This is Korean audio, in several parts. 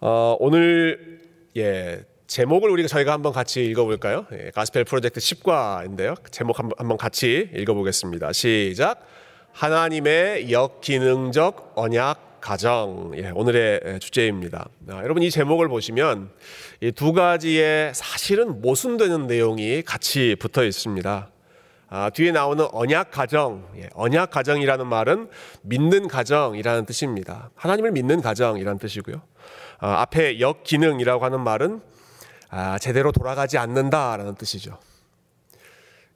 어, 오늘 예 제목을 우리가 저희가 한번 같이 읽어볼까요? 예, 가스펠 프로젝트 10과인데요. 제목 한번, 한번 같이 읽어보겠습니다. 시작. 하나님의 역기능적 언약 가정. 예, 오늘의 주제입니다. 아, 여러분 이 제목을 보시면 이 두 가지의 사실은 모순되는 내용이 같이 붙어 있습니다. 아, 뒤에 나오는 언약 가정, 예, 언약 가정이라는 말은 믿는 가정이라는 뜻입니다. 하나님을 믿는 가정이라는 뜻이고요. 아, 앞에 역기능이라고 하는 말은 아, 제대로 돌아가지 않는다라는 뜻이죠.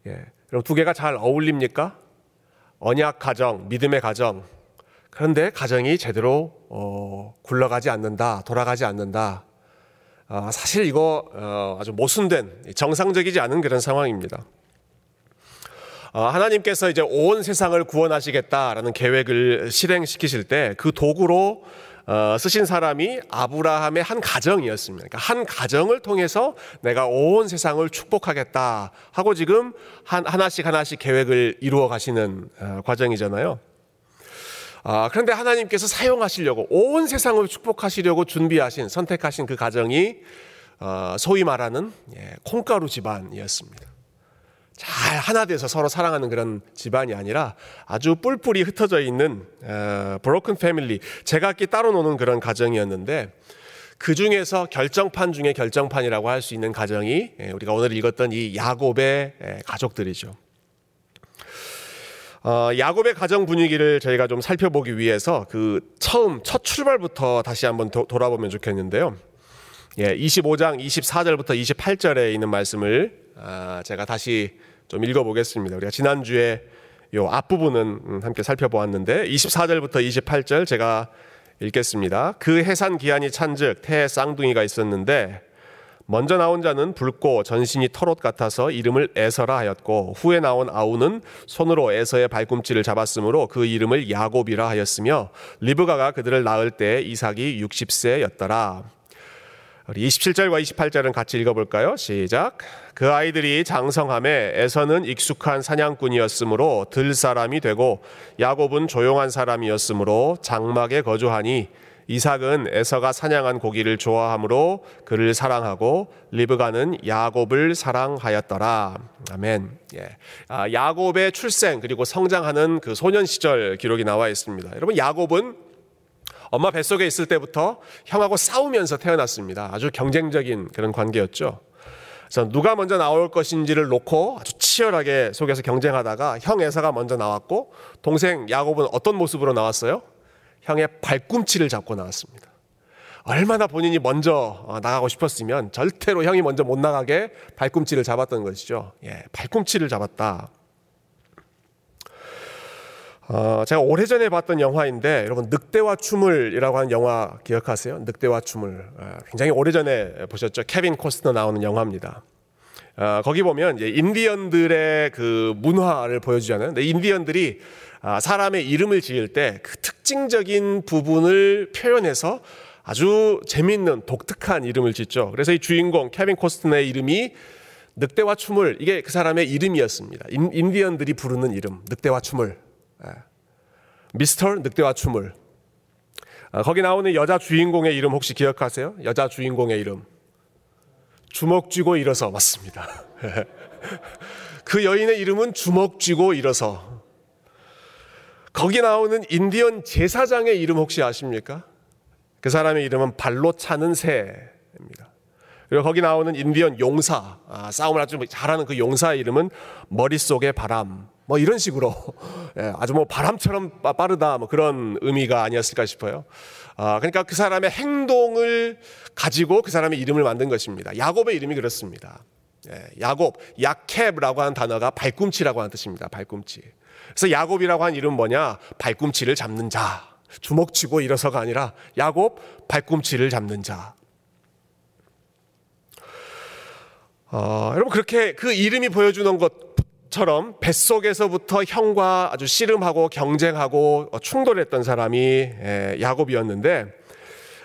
예, 그럼 두 개가 잘 어울립니까? 언약 가정, 믿음의 가정. 그런데 가정이 제대로 어, 굴러가지 않는다, 돌아가지 않는다. 아, 사실 이거 어, 아주 모순된 정상적이지 않은 그런 상황입니다. 어, 하나님께서 이제 온 세상을 구원하시겠다라는 계획을 실행시키실 때 그 도구로 어, 쓰신 사람이 아브라함의 한 가정이었습니다. 그러니까 한 가정을 통해서 내가 온 세상을 축복하겠다 하고 지금 한, 하나씩 하나씩 계획을 이루어 가시는 어, 과정이잖아요. 아, 그런데 하나님께서 사용하시려고 온 세상을 축복하시려고 준비하신 선택하신 그 가정이 어, 소위 말하는 예, 콩가루 집안이었습니다. 잘 하나 돼서 서로 사랑하는 그런 집안이 아니라 아주 뿔뿔이 흩어져 있는 브로큰 패밀리 제각기 따로 노는 그런 가정이었는데 그 중에서 결정판 중에 결정판이라고 할 수 있는 가정이 예, 우리가 오늘 읽었던 이 야곱의 예, 가족들이죠. 어, 야곱의 가정 분위기를 저희가 좀 살펴보기 위해서 그 처음 첫 출발부터 다시 한번 도, 돌아보면 좋겠는데요. 예, 25장 24절부터 28절에 있는 말씀을 아, 제가 다시 좀 읽어보겠습니다. 우리가 지난주에 요 앞부분은 음, 함께 살펴보았는데 24절부터 28절 제가 읽겠습니다. 그 해산 기한이 찬즉 태에 쌍둥이가 있었는데 먼저 나온 자는 붉고 전신이 털옷 같아서 이름을 에서라 하였고 후에 나온 아우는 손으로 에서의 발꿈치를 잡았으므로 그 이름을 야곱이라 하였으며 리브가가 그들을 낳을 때 이삭이 60세였더라. 우리 27절과 28절은 같이 읽어볼까요? 시작. 그 아이들이 장성함에 에서는 익숙한 사냥꾼이었으므로 들 사람이 되고 야곱은 조용한 사람이었으므로 장막에 거주하니 이삭은 에서가 사냥한 고기를 좋아하므로 그를 사랑하고 리브가는 야곱을 사랑하였더라. 아멘. 예. 아, 야곱의 출생 그리고 성장하는 그 소년 시절 기록이 나와 있습니다. 여러분 야곱은 엄마 뱃속에 있을 때부터 형하고 싸우면서 태어났습니다. 아주 경쟁적인 그런 관계였죠. 그래서 누가 먼저 나올 것인지를 놓고 아주 치열하게 속에서 경쟁하다가 형 에서가 먼저 나왔고 동생 야곱은 어떤 모습으로 나왔어요? 형의 발꿈치를 잡고 나왔습니다. 얼마나 본인이 먼저 어, 나가고 싶었으면 절대로 형이 먼저 못 나가게 발꿈치를 잡았던 것이죠. 예, 발꿈치를 잡았다. 어, 제가 오래전에 봤던 영화인데 여러분 늑대와 춤을이라고 하는 영화 기억하세요? 늑대와 춤을 어, 굉장히 오래전에 보셨죠? 케빈 코스트너 나오는 영화입니다. 어, 거기 보면 인디언들의 그 문화를 보여주잖아요. 인디언들이 아, 사람의 이름을 지을 때 그 특징적인 부분을 표현해서 아주 재미있는 독특한 이름을 짓죠. 그래서 이 주인공 케빈 코스트너의 이름이 늑대와 춤을 이게 그 사람의 이름이었습니다. 인디언들이 부르는 이름 늑대와 춤을 예. 미스터 늑대와 춤을 아, 거기 나오는 여자 주인공의 이름 혹시 기억하세요? 여자 주인공의 이름 주먹 쥐고 일어서 맞습니다. 그 여인의 이름은 주먹 쥐고 일어서 거기 나오는 인디언 제사장의 이름 혹시 아십니까? 그 사람의 이름은 발로 차는 새입니다. 그리고 거기 나오는 인디언 용사, 아, 싸움을 아주 잘하는 그 용사의 이름은 머릿속의 바람. 뭐 이런 식으로 예, 아주 뭐 바람처럼 빠르다 뭐 그런 의미가 아니었을까 싶어요. 아, 그러니까 그 사람의 행동을 가지고 그 사람의 이름을 만든 것입니다. 야곱의 이름이 그렇습니다. 예, 야곱, 야캡라고 하는 단어가 발꿈치라고 하는 뜻입니다. 발꿈치. 그래서 야곱이라고 하는 이름은 뭐냐? 발꿈치를 잡는 자. 주먹 쥐고 일어서가 아니라 야곱 발꿈치를 잡는 자. 어, 여러분 그렇게 그 이름이 보여주는 것 처럼 뱃속에서부터 형과 아주 씨름하고 경쟁하고 충돌했던 사람이 야곱이었는데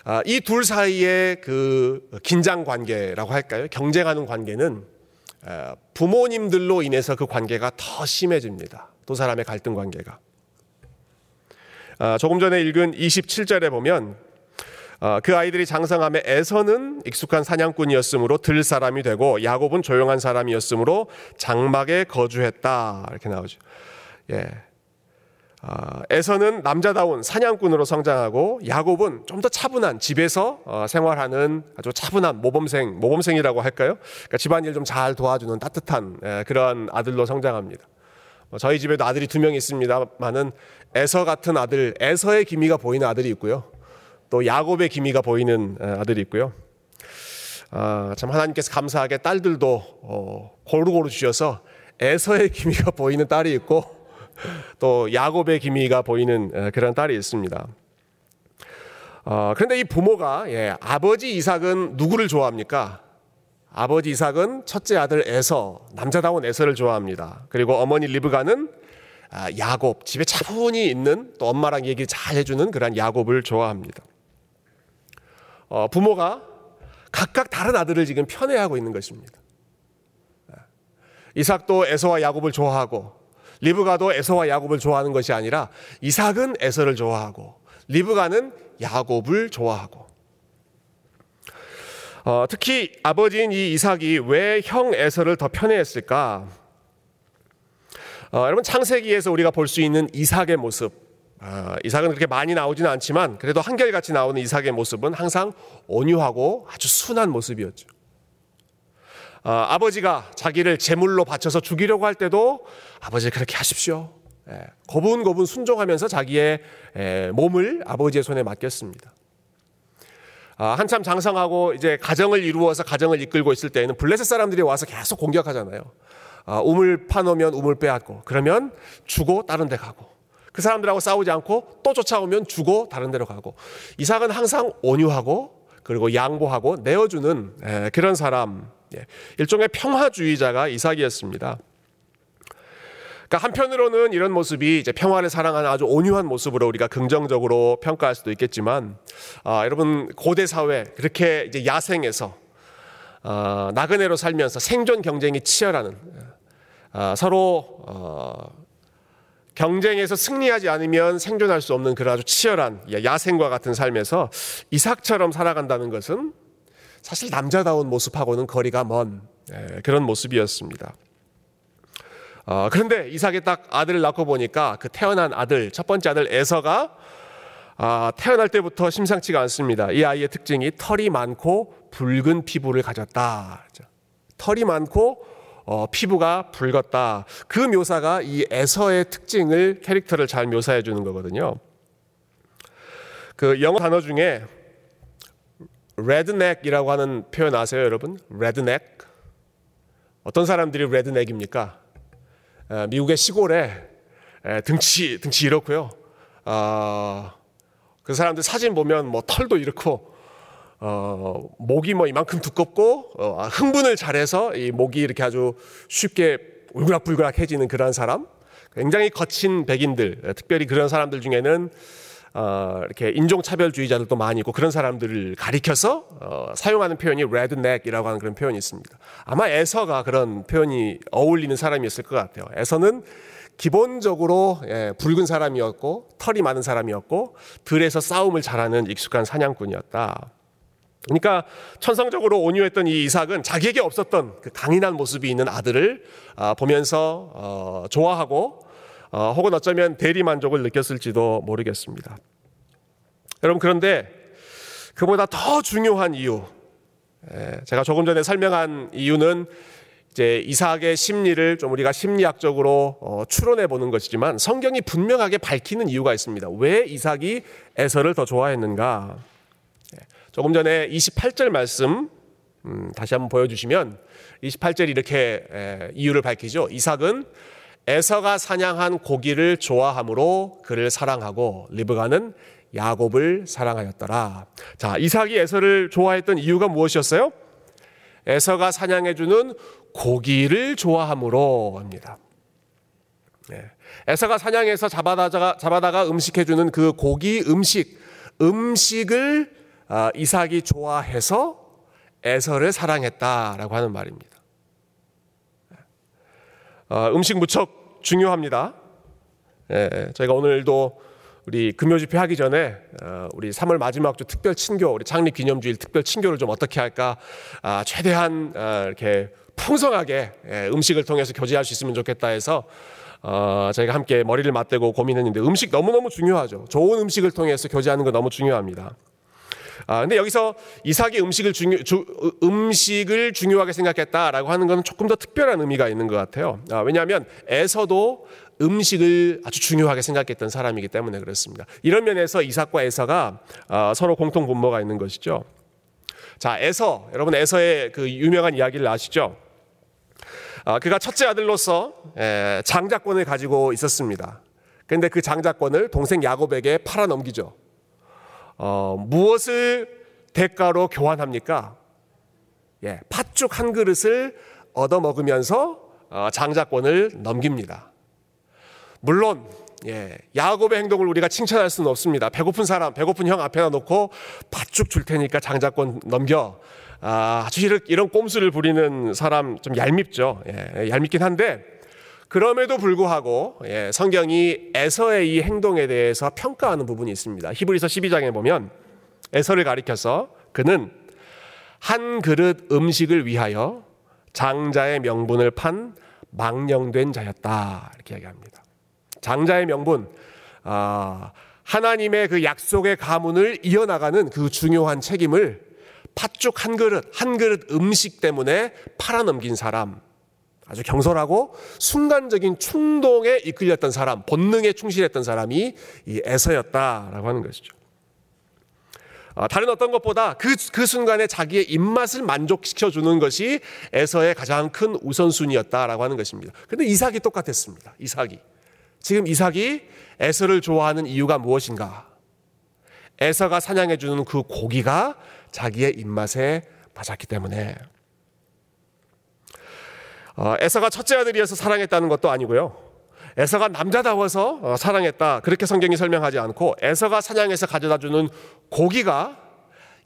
아, 이둘 사이의 그 긴장 관계라고 할까요? 경쟁하는 관계는 부모님들로 인해서 그 관계가 더 심해집니다. 두 사람의 갈등 관계가. 아, 조금 전에 읽은 27절에 보면 어, 그 아이들이 장성함에 에서는 익숙한 사냥꾼이었으므로 들 사람이 되고 야곱은 조용한 사람이었으므로 장막에 거주했다 이렇게 나오죠. 예. 아, 에서는 남자다운 사냥꾼으로 성장하고 야곱은 좀 더 차분한 집에서 어, 생활하는 아주 차분한 모범생 모범생이라고 할까요? 그러니까 집안일 좀 잘 도와주는 따뜻한 예, 그런 아들로 성장합니다. 어, 저희 집에도 아들이 두 명 있습니다만은 에서 같은 아들, 에서의 기미가 보이는 아들이 있고요. 또 야곱의 기미가 보이는 아들이 있고요. 아, 참 하나님께서 감사하게 딸들도 어, 고루고루 주셔서 에서의 기미가 보이는 딸이 있고 또 야곱의 기미가 보이는 그런 딸이 있습니다. 어, 그런데 이 부모가 예, 아버지 이삭은 누구를 좋아합니까? 아버지 이삭은 첫째 아들 에서 남자다운 에서를 좋아합니다. 그리고 어머니 리브가는 아, 야곱 집에 차분히 있는 또 엄마랑 얘기 잘 해주는 그런 야곱을 좋아합니다. 어, 부모가 각각 다른 아들을 지금 편애하고 있는 것입니다. 이삭도 에서와 야곱을 좋아하고 리브가도 에서와 야곱을 좋아하는 것이 아니라 이삭은 에서를 좋아하고 리브가는 야곱을 좋아하고 어, 특히 아버지인 이 이삭이 왜 형 에서를 더 편애했을까? 어, 여러분 창세기에서 우리가 볼 수 있는 이삭의 모습 아, 이삭은 그렇게 많이 나오지는 않지만 그래도 한결같이 나오는 이삭의 모습은 항상 온유하고 아주 순한 모습이었죠. 아, 아버지가 자기를 제물로 바쳐서 죽이려고 할 때도 아버지 그렇게 하십시오. 예, 고분고분 순종하면서 자기의 예, 몸을 아버지의 손에 맡겼습니다. 아, 한참 장성하고 이제 가정을 이루어서 가정을 이끌고 있을 때에는 블레셋 사람들이 와서 계속 공격하잖아요. 아, 우물 파놓으면 우물 빼앗고 그러면 주고 다른 데 가고 그 사람들하고 싸우지 않고 또 쫓아오면 주고 다른 데로 가고. 이삭은 항상 온유하고 그리고 양보하고 내어주는 그런 사람. 예, 일종의 평화주의자가 이삭이었습니다. 그러니까 한편으로는 이런 모습이 이제 평화를 사랑하는 아주 온유한 모습으로 우리가 긍정적으로 평가할 수도 있겠지만, 아, 여러분 고대 사회 그렇게 이제 야생에서 아, 나그네로 살면서 생존 경쟁이 치열하는 아, 서로 어, 경쟁에서 승리하지 않으면 생존할 수 없는 그런 아주 치열한 야생과 같은 삶에서 이삭처럼 살아간다는 것은 사실 남자다운 모습하고는 거리가 먼 예, 그런 모습이었습니다. 어, 그런데 이삭이 딱 아들을 낳고 보니까 그 태어난 아들, 첫 번째 아들 에서가 아, 태어날 때부터 심상치가 않습니다. 이 아이의 특징이 털이 많고 붉은 피부를 가졌다. 털이 많고 어, 피부가 붉었다. 그 묘사가 이 에서의 특징을 캐릭터를 잘 묘사해 주는 거거든요. 그 영어 단어 중에 redneck이라고 하는 표현 아세요, 여러분? redneck. 어떤 사람들이 redneck입니까? 미국의 시골에 등치 등치 이렇고요. 어, 그 사람들 사진 보면 뭐 털도 이렇고 어, 목이 뭐 이만큼 두껍고 어, 흥분을 잘해서 이 목이 이렇게 아주 쉽게 울그락불그락해지는 그런 사람, 굉장히 거친 백인들, 특별히 그런 사람들 중에는 어, 이렇게 인종차별주의자들도 많이 있고 그런 사람들을 가리켜서 어, 사용하는 표현이 redneck이라고 하는 그런 표현이 있습니다. 아마 에서가 그런 표현이 어울리는 사람이었을 것 같아요. 에서는 기본적으로 예, 붉은 사람이었고 털이 많은 사람이었고 들에서 싸움을 잘하는 익숙한 사냥꾼이었다. 그러니까 천성적으로 온유했던 이 이삭은 자기에게 없었던 그 강인한 모습이 있는 아들을 아, 보면서 어, 좋아하고 어, 혹은 어쩌면 대리 만족을 느꼈을지도 모르겠습니다. 여러분 그런데 그보다 더 중요한 이유, 예, 제가 조금 전에 설명한 이유는 이제 이삭의 심리를 좀 우리가 심리학적으로 어, 추론해 보는 것이지만 성경이 분명하게 밝히는 이유가 있습니다. 왜 이삭이 에서를 더 좋아했는가? 조금 전에 28절 말씀 음, 다시 한번 보여주시면 28절이 이렇게 에, 이유를 밝히죠. 이삭은 에서가 사냥한 고기를 좋아함으로 그를 사랑하고 리브가는 야곱을 사랑하였더라. 자, 이삭이 에서를 좋아했던 이유가 무엇이었어요? 에서가 사냥해주는 고기를 좋아함으로 합니다. 네. 에서가 사냥해서 잡아다가, 잡아다가 음식해주는 그 고기 음식, 음식을 아, 이삭이 좋아해서 에서를 사랑했다라고 하는 말입니다. 어, 음식 무척 중요합니다. 예, 저희가 오늘도 우리 금요 집회 하기 전에 어, 우리 3월 마지막 주 특별 친교, 우리 창립 기념주일 특별 친교를 좀 어떻게 할까? 아, 최대한 아, 이렇게 풍성하게 예, 음식을 통해서 교제할 수 있으면 좋겠다 해서 어, 저희가 함께 머리를 맞대고 고민했는데 음식 너무너무 중요하죠. 좋은 음식을 통해서 교제하는 거 너무 중요합니다. 아, 근데 여기서 이삭이 음식을 중요, 주, 음식을 중요하게 생각했다라고 하는 건 조금 더 특별한 의미가 있는 것 같아요. 아, 왜냐하면 에서도 음식을 아주 중요하게 생각했던 사람이기 때문에 그렇습니다. 이런 면에서 이삭과 에서가 아, 서로 공통 분모가 있는 것이죠. 자, 에서 여러분 에서의 그 유명한 이야기를 아시죠? 아, 그가 첫째 아들로서 에, 장자권을 가지고 있었습니다. 그런데 그 장자권을 동생 야곱에게 팔아 넘기죠. 어, 무엇을 대가로 교환합니까? 예, 팥죽 한 그릇을 얻어 먹으면서 어, 장자권을 넘깁니다. 물론 예, 야곱의 행동을 우리가 칭찬할 수는 없습니다. 배고픈 사람, 배고픈 형 앞에다 놓고 팥죽 줄 테니까 장자권 넘겨. 아, 아주 이런, 꼼수를 부리는 사람 좀 얄밉죠. 예, 얄밉긴 한데 그럼에도 불구하고 예, 성경이 에서의 이 행동에 대해서 평가하는 부분이 있습니다. 히브리서 12장에 보면 에서를 가리켜서 그는 한 그릇 음식을 위하여 장자의 명분을 판 망령된 자였다 이렇게 이야기합니다. 장자의 명분, 아, 하나님의 그 약속의 가문을 이어나가는 그 중요한 책임을 팥죽 한 그릇, 한 그릇 음식 때문에 팔아넘긴 사람, 아주 경솔하고 순간적인 충동에 이끌렸던 사람, 본능에 충실했던 사람이 이 에서였다라고 하는 것이죠. 아, 다른 어떤 것보다 그, 그 순간에 자기의 입맛을 만족시켜 주는 것이 에서의 가장 큰 우선순위였다라고 하는 것입니다. 근데 이삭이 똑같았습니다. 이삭이. 지금 이삭이 에서를 좋아하는 이유가 무엇인가? 에서가 사냥해 주는 그 고기가 자기의 입맛에 맞았기 때문에 어, 에서가 첫째 아들이어서 사랑했다는 것도 아니고요. 에서가 남자다워서 어, 사랑했다. 그렇게 성경이 설명하지 않고 에서가 사냥해서 가져다 주는 고기가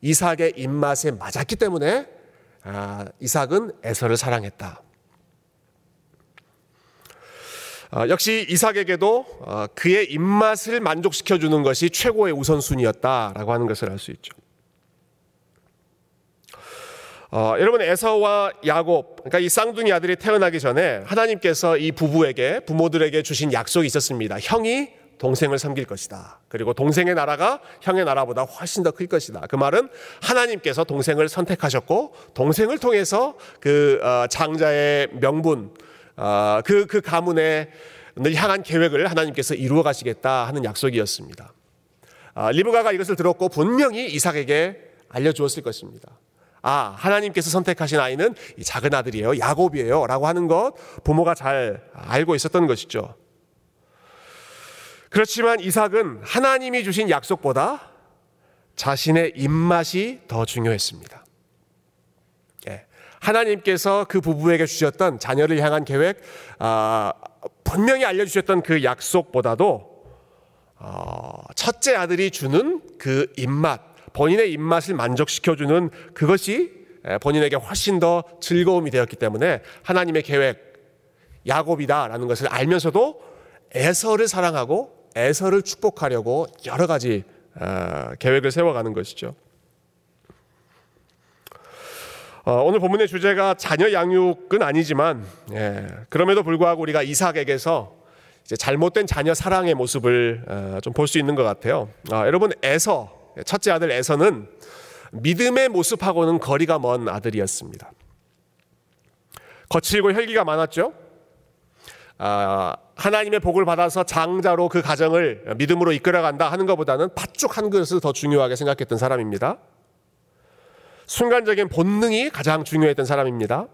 이삭의 입맛에 맞았기 때문에 아, 이삭은 에서를 사랑했다. 어, 역시 이삭에게도 그의 입맛을 만족시켜 주는 것이 최고의 우선순위였다라고 하는 것을 알 수 있죠. 어, 여러분 에서와 야곱, 그러니까 이 쌍둥이 아들이 태어나기 전에 하나님께서 이 부부에게 부모들에게 주신 약속이 있었습니다. 형이 동생을 섬길 것이다. 그리고 동생의 나라가 형의 나라보다 훨씬 더 클 것이다. 그 말은 하나님께서 동생을 선택하셨고 동생을 통해서 그 어, 장자의 명분, 어, 그, 그 가문에 늘 향한 계획을 하나님께서 이루어 가시겠다 하는 약속이었습니다. 아, 리브가가 이것을 들었고 분명히 이삭에게 알려주었을 것입니다. 아, 하나님께서 선택하신 아이는 이 작은 아들이에요. 야곱이에요. 라고 하는 것 부모가 잘 알고 있었던 것이죠. 그렇지만 이삭은 하나님이 주신 약속보다 자신의 입맛이 더 중요했습니다. 예. 하나님께서 그 부부에게 주셨던 자녀를 향한 계획, 아, 분명히 알려주셨던 그 약속보다도 어, 첫째 아들이 주는 그 입맛, 본인의 입맛을 만족시켜주는 그것이 본인에게 훨씬 더 즐거움이 되었기 때문에 하나님의 계획, 야곱이다라는 것을 알면서도 에서를 사랑하고 에서를 축복하려고 여러 가지 어, 계획을 세워가는 것이죠. 어, 오늘 본문의 주제가 자녀 양육은 아니지만 예, 그럼에도 불구하고 우리가 이삭에게서 잘못된 자녀 사랑의 모습을 어, 좀볼 수 있는 것 같아요. 여러분 에서 첫째 아들 에서는 믿음의 모습하고는 거리가 먼 아들이었습니다. 거칠고 혈기가 많았죠. 아, 하나님의 복을 받아서 장자로 그 가정을 믿음으로 이끌어간다 하는 것보다는 팥죽 한 그릇을 더 중요하게 생각했던 사람입니다. 순간적인 본능이 가장 중요했던 사람입니다.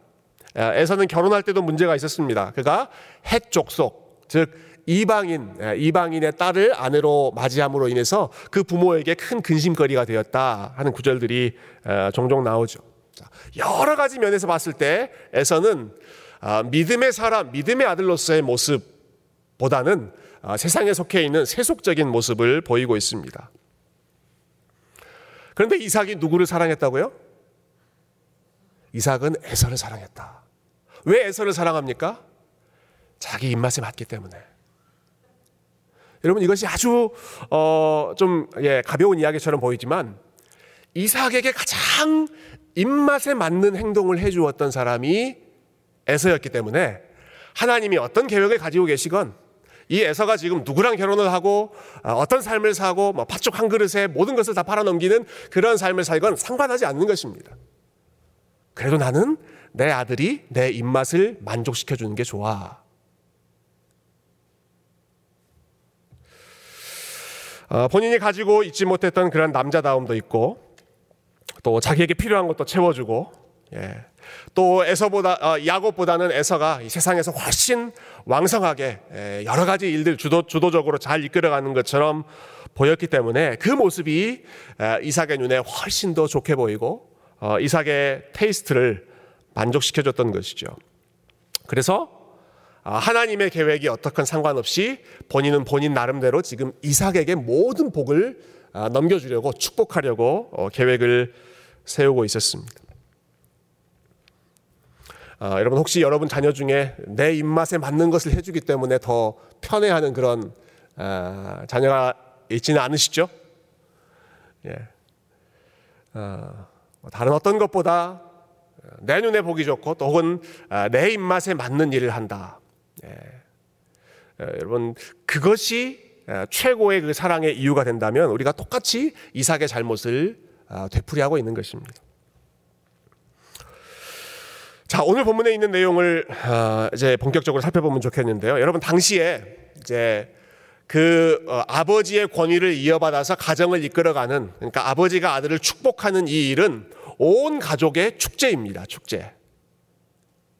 아, 에서는 결혼할 때도 문제가 있었습니다. 그가 핵 족속, 즉 이방인 예, 이방인의 딸을 아내로 맞이함으로 인해서 그 부모에게 큰 근심거리가 되었다 하는 구절들이 어, 종종 나오죠. 여러 가지 면에서 봤을 때 에서는 아, 믿음의 사람, 믿음의 아들로서의 모습보다는 아, 세상에 속해 있는 세속적인 모습을 보이고 있습니다. 그런데 이삭이 누구를 사랑했다고요? 이삭은 에서를 사랑했다. 왜 에서를 사랑합니까? 자기 입맛에 맞기 때문에. 여러분 이것이 아주 어 좀 예, 가벼운 이야기처럼 보이지만 이삭에게 가장 입맛에 맞는 행동을 해 주었던 사람이 에서였기 때문에 하나님이 어떤 계획을 가지고 계시건 이 에서가 지금 누구랑 결혼을 하고 어, 어떤 삶을 사고 뭐 팥죽 한 그릇에 모든 것을 다 팔아넘기는 그런 삶을 살건 상관하지 않는 것입니다. 그래도 나는 내 아들이 내 입맛을 만족시켜 주는 게 좋아. 본인이 가지고 있지 못했던 그런 남자다움도 있고 또 자기에게 필요한 것도 채워주고 예. 또 에서보다 어, 야곱보다는 에서가 이 세상에서 훨씬 왕성하게 예, 여러 가지 일들 주도 주도적으로 잘 이끌어가는 것처럼 보였기 때문에 그 모습이 에, 이삭의 눈에 훨씬 더 좋게 보이고 어, 이삭의 테이스트를 만족시켜줬던 것이죠. 그래서 아, 하나님의 계획이 어떻건 상관없이 본인은 본인 나름대로 지금 이삭에게 모든 복을 아, 넘겨주려고 축복하려고 어, 계획을 세우고 있었습니다. 아, 여러분 혹시 여러분 자녀 중에 내 입맛에 맞는 것을 해주기 때문에 더 편애하는 그런 아, 자녀가 있지는 않으시죠? 예. 아, 뭐 다른 어떤 것보다 내 눈에 보기 좋고 또 혹은 아, 내 입맛에 맞는 일을 한다. 예. 예, 여러분 그것이 아, 최고의 그 사랑의 이유가 된다면 우리가 똑같이 이삭의 잘못을 아, 되풀이하고 있는 것입니다. 자 오늘 본문에 있는 내용을 이제 본격적으로 살펴보면 좋겠는데요. 여러분 당시에 이제 그 어, 아버지의 권위를 이어받아서 가정을 이끌어가는 그러니까 아버지가 아들을 축복하는 이 일은 온 가족의 축제입니다. 축제.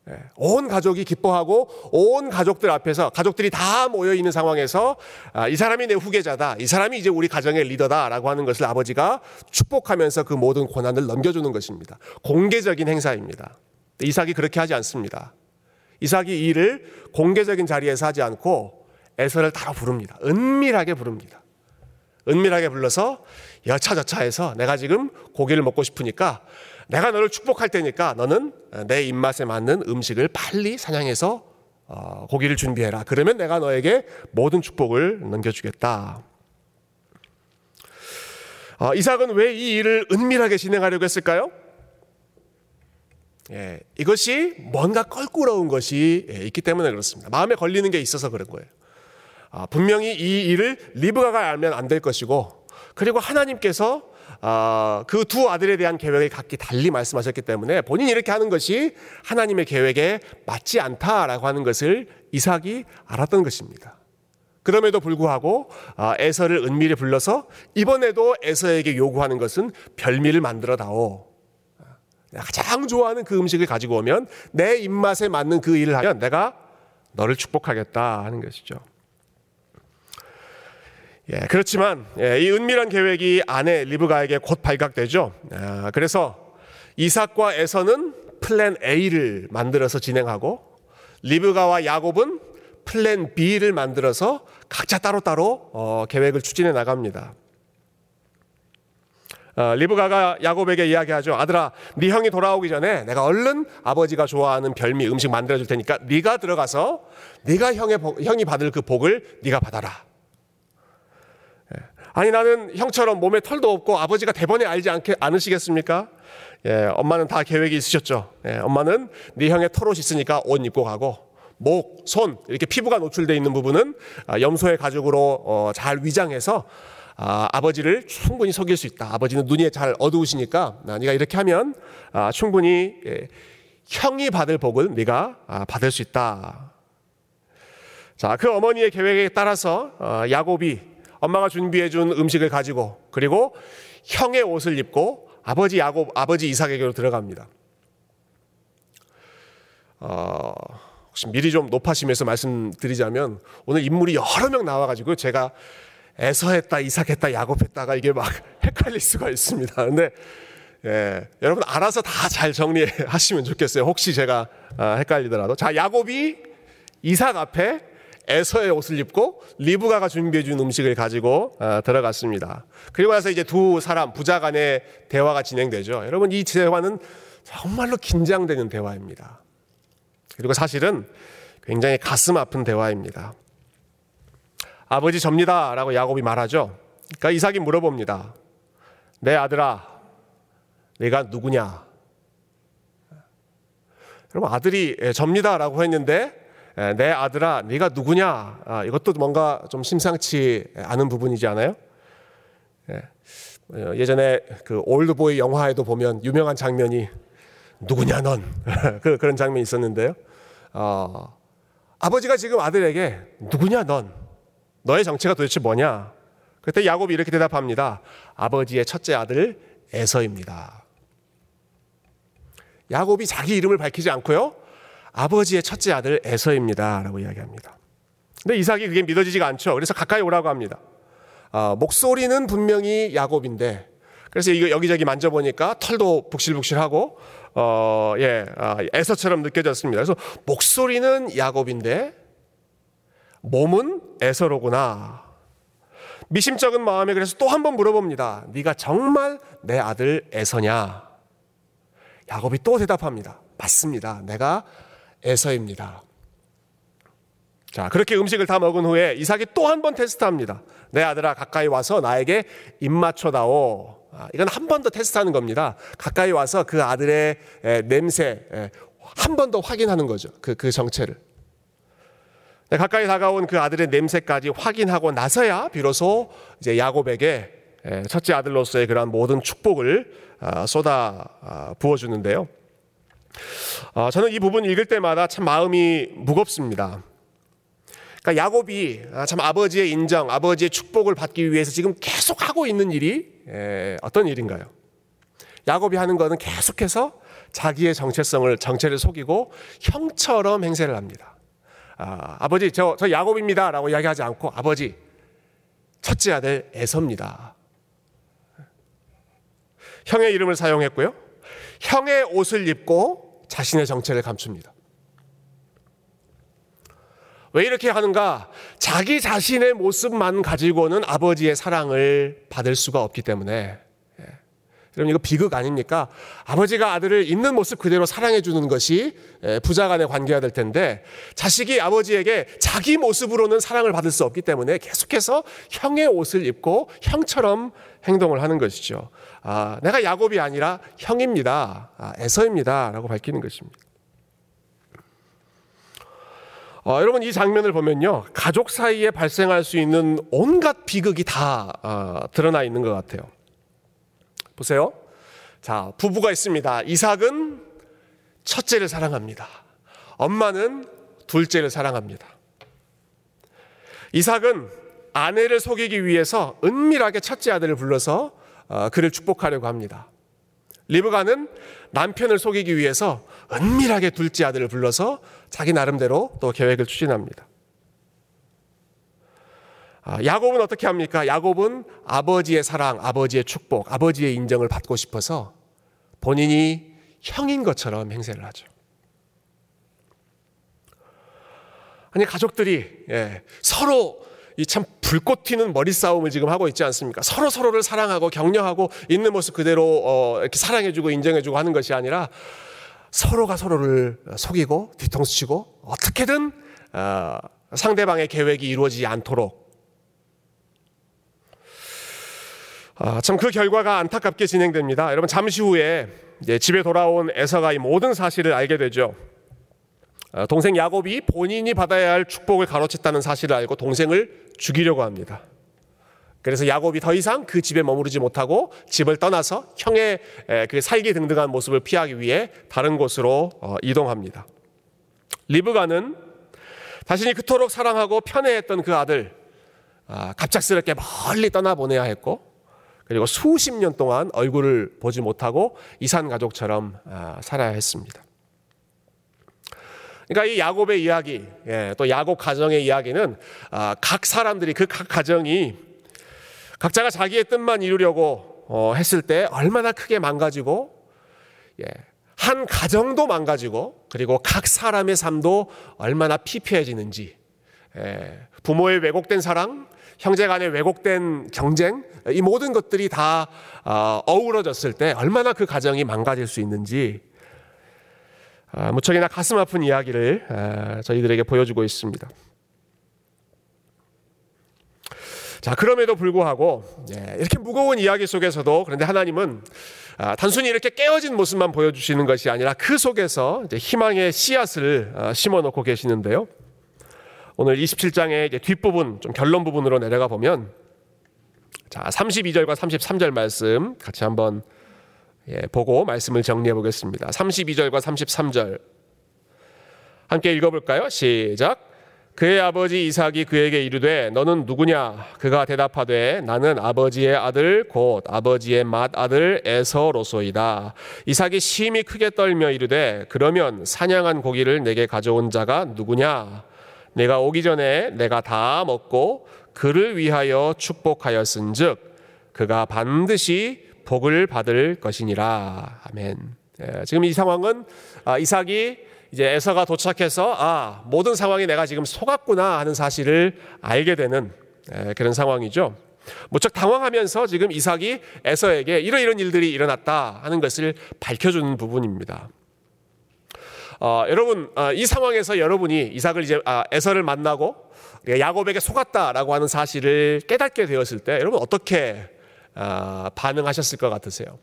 예, 온 가족이 기뻐하고 온 가족들 앞에서 가족들이 다 모여 있는 상황에서 아, 이 사람이 내 후계자다. 이 사람이 이제 우리 가정의 리더다라고 하는 것을 아버지가 축복하면서 그 모든 권한을 넘겨주는 것입니다. 공개적인 행사입니다. 이삭이 그렇게 하지 않습니다. 이삭이 이 일을 공개적인 자리에서 하지 않고 에서를 따로 부릅니다. 은밀하게 부릅니다. 은밀하게 불러서 여차저차해서 내가 지금 고기를 먹고 싶으니까 내가 너를 축복할 테니까 너는 내 입맛에 맞는 음식을 빨리 사냥해서 어, 고기를 준비해라. 그러면 내가 너에게 모든 축복을 넘겨주겠다. 어, 이삭은 왜 이 일을 은밀하게 진행하려고 했을까요? 예, 이것이 뭔가 껄끄러운 것이 예, 있기 때문에 그렇습니다. 마음에 걸리는 게 있어서 그런 거예요. 아, 분명히 이 일을 리브가가 알면 안 될 것이고 그리고 하나님께서 아, 그 두 아들에 대한 계획을 각기 달리 말씀하셨기 때문에 본인이 이렇게 하는 것이 하나님의 계획에 맞지 않다라고 하는 것을 이삭이 알았던 것입니다. 그럼에도 불구하고 아, 에서를 은밀히 불러서 이번에도 에서에게 요구하는 것은 별미를 만들어 다오. 가장 좋아하는 그 음식을 가지고 오면 내 입맛에 맞는 그 일을 하면 내가 너를 축복하겠다 하는 것이죠. 예, 그렇지만 예, 이 은밀한 계획이 아내 리브가에게 곧 발각되죠. 아, 그래서 이삭과 에서는 플랜 A를 만들어서 진행하고 리브가와 야곱은 플랜 B를 만들어서 각자 따로따로 어, 계획을 추진해 나갑니다. 어, 리브가가 야곱에게 이야기하죠. 아들아, 네 형이 돌아오기 전에 내가 얼른 아버지가 좋아하는 별미 음식 만들어 줄 테니까 네가 들어가서 네가 형의 형이 받을 그 복을 네가 받아라. 아니 나는 형처럼 몸에 털도 없고 아버지가 대번에 알지 않게 않으시겠습니까? 예, 엄마는 다 계획이 있으셨죠. 예, 엄마는 네 형의 털옷 있으니까 옷 입고 가고 목, 손 이렇게 피부가 노출되어 있는 부분은 아, 염소의 가죽으로 어, 잘 위장해서 아, 아버지를 충분히 속일 수 있다. 아버지는 눈이 잘 어두우시니까 아, 네가 이렇게 하면 아, 충분히 예, 형이 받을 복을 네가 아, 받을 수 있다. 자, 그 어머니의 계획에 따라서 어, 야곱이 엄마가 준비해 준 음식을 가지고 그리고 형의 옷을 입고 아버지 야곱 아버지 이삭에게로 들어갑니다. 어, 혹시 미리 좀 높아심에서 말씀드리자면 오늘 인물이 여러 명 나와가지고 제가 에서했다 이삭했다 야곱했다가 이게 막 헷갈릴 수가 있습니다. 근데 예, 여러분 알아서 다 잘 정리하시면 좋겠어요. 혹시 제가 아, 헷갈리더라도 자 야곱이 이삭 앞에 에서의 옷을 입고 리브가가 준비해 준 음식을 가지고 어, 들어갔습니다. 그리고 나서 이제 두 사람 부자 간의 대화가 진행되죠. 여러분 이 대화는 정말로 긴장되는 대화입니다. 그리고 사실은 굉장히 가슴 아픈 대화입니다. 아버지 접니다라고 야곱이 말하죠. 그러니까 이삭이 물어봅니다. 내 아들아, 내가 누구냐? 여러분 아들이 예, 접니다라고 했는데 예, 내 아들아, 네가 누구냐? 아, 이것도 뭔가 좀 심상치 않은 부분이지 않아요? 예. 어, 예전에 그 올드보이 영화에도 보면 유명한 장면이 누구냐 넌 그, 그런 장면이 있었는데요. 어, 아버지가 지금 아들에게 누구냐 넌 너의 정체가 도대체 뭐냐? 그때 야곱이 이렇게 대답합니다. 아버지의 첫째 아들 에서입니다. 야곱이 자기 이름을 밝히지 않고요. 아버지의 첫째 아들 에서입니다 라고 이야기합니다. 근데 이삭이 그게 믿어지지가 않죠. 그래서 가까이 오라고 합니다. 어, 목소리는 분명히 야곱인데 그래서 이거 여기저기 만져보니까 털도 북실북실하고 어, 예, 아, 에서처럼 느껴졌습니다. 그래서 목소리는 야곱인데 몸은 에서로구나. 미심쩍은 마음에 그래서 또 한 번 물어봅니다. 네가 정말 내 아들 에서냐? 야곱이 또 대답합니다. 맞습니다. 내가 에서입니다. 자, 그렇게 음식을 다 먹은 후에 이삭이 또 한 번 테스트합니다. 내 아들아 가까이 와서 나에게 입 맞춰다오. 아, 이건 한 번 더 테스트하는 겁니다. 가까이 와서 그 아들의 에, 냄새 한 번 더 확인하는 거죠. 그, 그 정체를. 네, 가까이 다가온 그 아들의 냄새까지 확인하고 나서야 비로소 이제 야곱에게 첫째 아들로서의 그러한 모든 축복을 아, 쏟아 아, 부어주는데요. 저는 이 부분 읽을 때마다 참 마음이 무겁습니다. 그러니까 야곱이 아, 참 아버지의 인정, 아버지의 축복을 받기 위해서 지금 계속 하고 있는 일이 어떤 일인가요? 야곱이 하는 것은 계속해서 자기의 정체성을 정체를 속이고 형처럼 행세를 합니다. 아, 버지 저 저 야곱입니다라고 이야기하지 않고 아버지 첫째 아들 에서입니다. 형의 이름을 사용했고요. 형의 옷을 입고 자신의 정체를 감춥니다. 왜 이렇게 하는가? 자기 자신의 모습만 가지고는 아버지의 사랑을 받을 수가 없기 때문에. 예. 여러분, 이거 비극 아닙니까? 아버지가 아들을 있는 모습 그대로 사랑해 주는 것이 예, 부자 간의 관계가 될 텐데, 자식이 아버지에게 자기 모습으로는 사랑을 받을 수 없기 때문에 계속해서 형의 옷을 입고 형처럼 행동을 하는 것이죠. 아, 내가 야곱이 아니라 형입니다. 아, 에서입니다. 라고 밝히는 것입니다. 어, 여러분 이 장면을 보면요 가족 사이에 발생할 수 있는 온갖 비극이 다 어, 드러나 있는 것 같아요. 보세요. 자 부부가 있습니다. 이삭은 첫째를 사랑합니다. 엄마는 둘째를 사랑합니다. 이삭은 아내를 속이기 위해서 은밀하게 첫째 아들을 불러서 어, 그를 축복하려고 합니다. 리브가는 남편을 속이기 위해서 은밀하게 둘째 아들을 불러서 자기 나름대로 또 계획을 추진합니다. 아, 야곱은 어떻게 합니까? 야곱은 아버지의 사랑, 아버지의 축복, 아버지의 인정을 받고 싶어서 본인이 형인 것처럼 행세를 하죠. 아니 가족들이 예, 서로 이 참 불꽃 튀는 머리 싸움을 지금 하고 있지 않습니까? 서로 서로를 사랑하고 격려하고 있는 모습 그대로 어, 이렇게 사랑해주고 인정해주고 하는 것이 아니라 서로가 서로를 속이고 뒤통수 치고 어떻게든 어, 상대방의 계획이 이루어지지 않도록 아, 참 그 결과가 안타깝게 진행됩니다. 여러분 잠시 후에 집에 돌아온 에서가 이 모든 사실을 알게 되죠. 아, 동생 야곱이 본인이 받아야 할 축복을 가로챘다는 사실을 알고 동생을 죽이려고 합니다. 그래서 야곱이 더 이상 그 집에 머무르지 못하고 집을 떠나서 형의 그 살기 등등한 모습을 피하기 위해 다른 곳으로 어, 이동합니다. 리브가는 자신이 그토록 사랑하고 편애했던 그 아들 아, 갑작스럽게 멀리 떠나보내야 했고 그리고 수십 년 동안 얼굴을 보지 못하고 이산 가족처럼 아, 살아야 했습니다. 그러니까 이 야곱의 이야기, 예, 또 야곱 가정의 이야기는 아, 각 사람들이 그 각 가정이 각자가 자기의 뜻만 이루려고 어, 했을 때 얼마나 크게 망가지고 예, 한 가정도 망가지고 그리고 각 사람의 삶도 얼마나 피폐해지는지 예, 부모의 왜곡된 사랑, 형제 간의 왜곡된 경쟁 이 모든 것들이 다 어, 어우러졌을 때 얼마나 그 가정이 망가질 수 있는지 아, 무척이나 가슴 아픈 이야기를 아, 저희들에게 보여주고 있습니다. 자, 그럼에도 불구하고 예, 이렇게 무거운 이야기 속에서도 그런데 하나님은 아, 단순히 이렇게 깨어진 모습만 보여주시는 것이 아니라 그 속에서 희망의 씨앗을 아, 심어 놓고 계시는데요. 오늘 27장의 뒷부분, 좀 결론 부분으로 내려가 보면 자, 32절과 33절 말씀 같이 한번 예, 보고 말씀을 정리해 보겠습니다. 32절과 33절 함께 읽어 볼까요? 시작. 그의 아버지 이삭이 그에게 이르되 너는 누구냐? 그가 대답하되 나는 아버지의 아들 곧 아버지의 맏 아들 에서로소이다. 이삭이 심히 크게 떨며 이르되 그러면 사냥한 고기를 내게 가져온 자가 누구냐? 내가 오기 전에 내가 다 먹고 그를 위하여 축복하였은즉 그가 반드시 복을 받을 것이니라. 아멘. 예, 지금 이 상황은 아, 이삭이 이제 에서가 도착해서 아 모든 상황이 내가 지금 속았구나 하는 사실을 알게 되는 에, 그런 상황이죠. 무척 당황하면서 지금 이삭이 에서에게 이러이런 일들이 일어났다 하는 것을 밝혀주는 부분입니다. 어, 여러분 어, 이 상황에서 여러분이 이삭을 이제 아, 에서를 만나고 야곱에게 속았다라고 하는 사실을 깨닫게 되었을 때 여러분 어떻게 어, 반응하셨을 것 같으세요?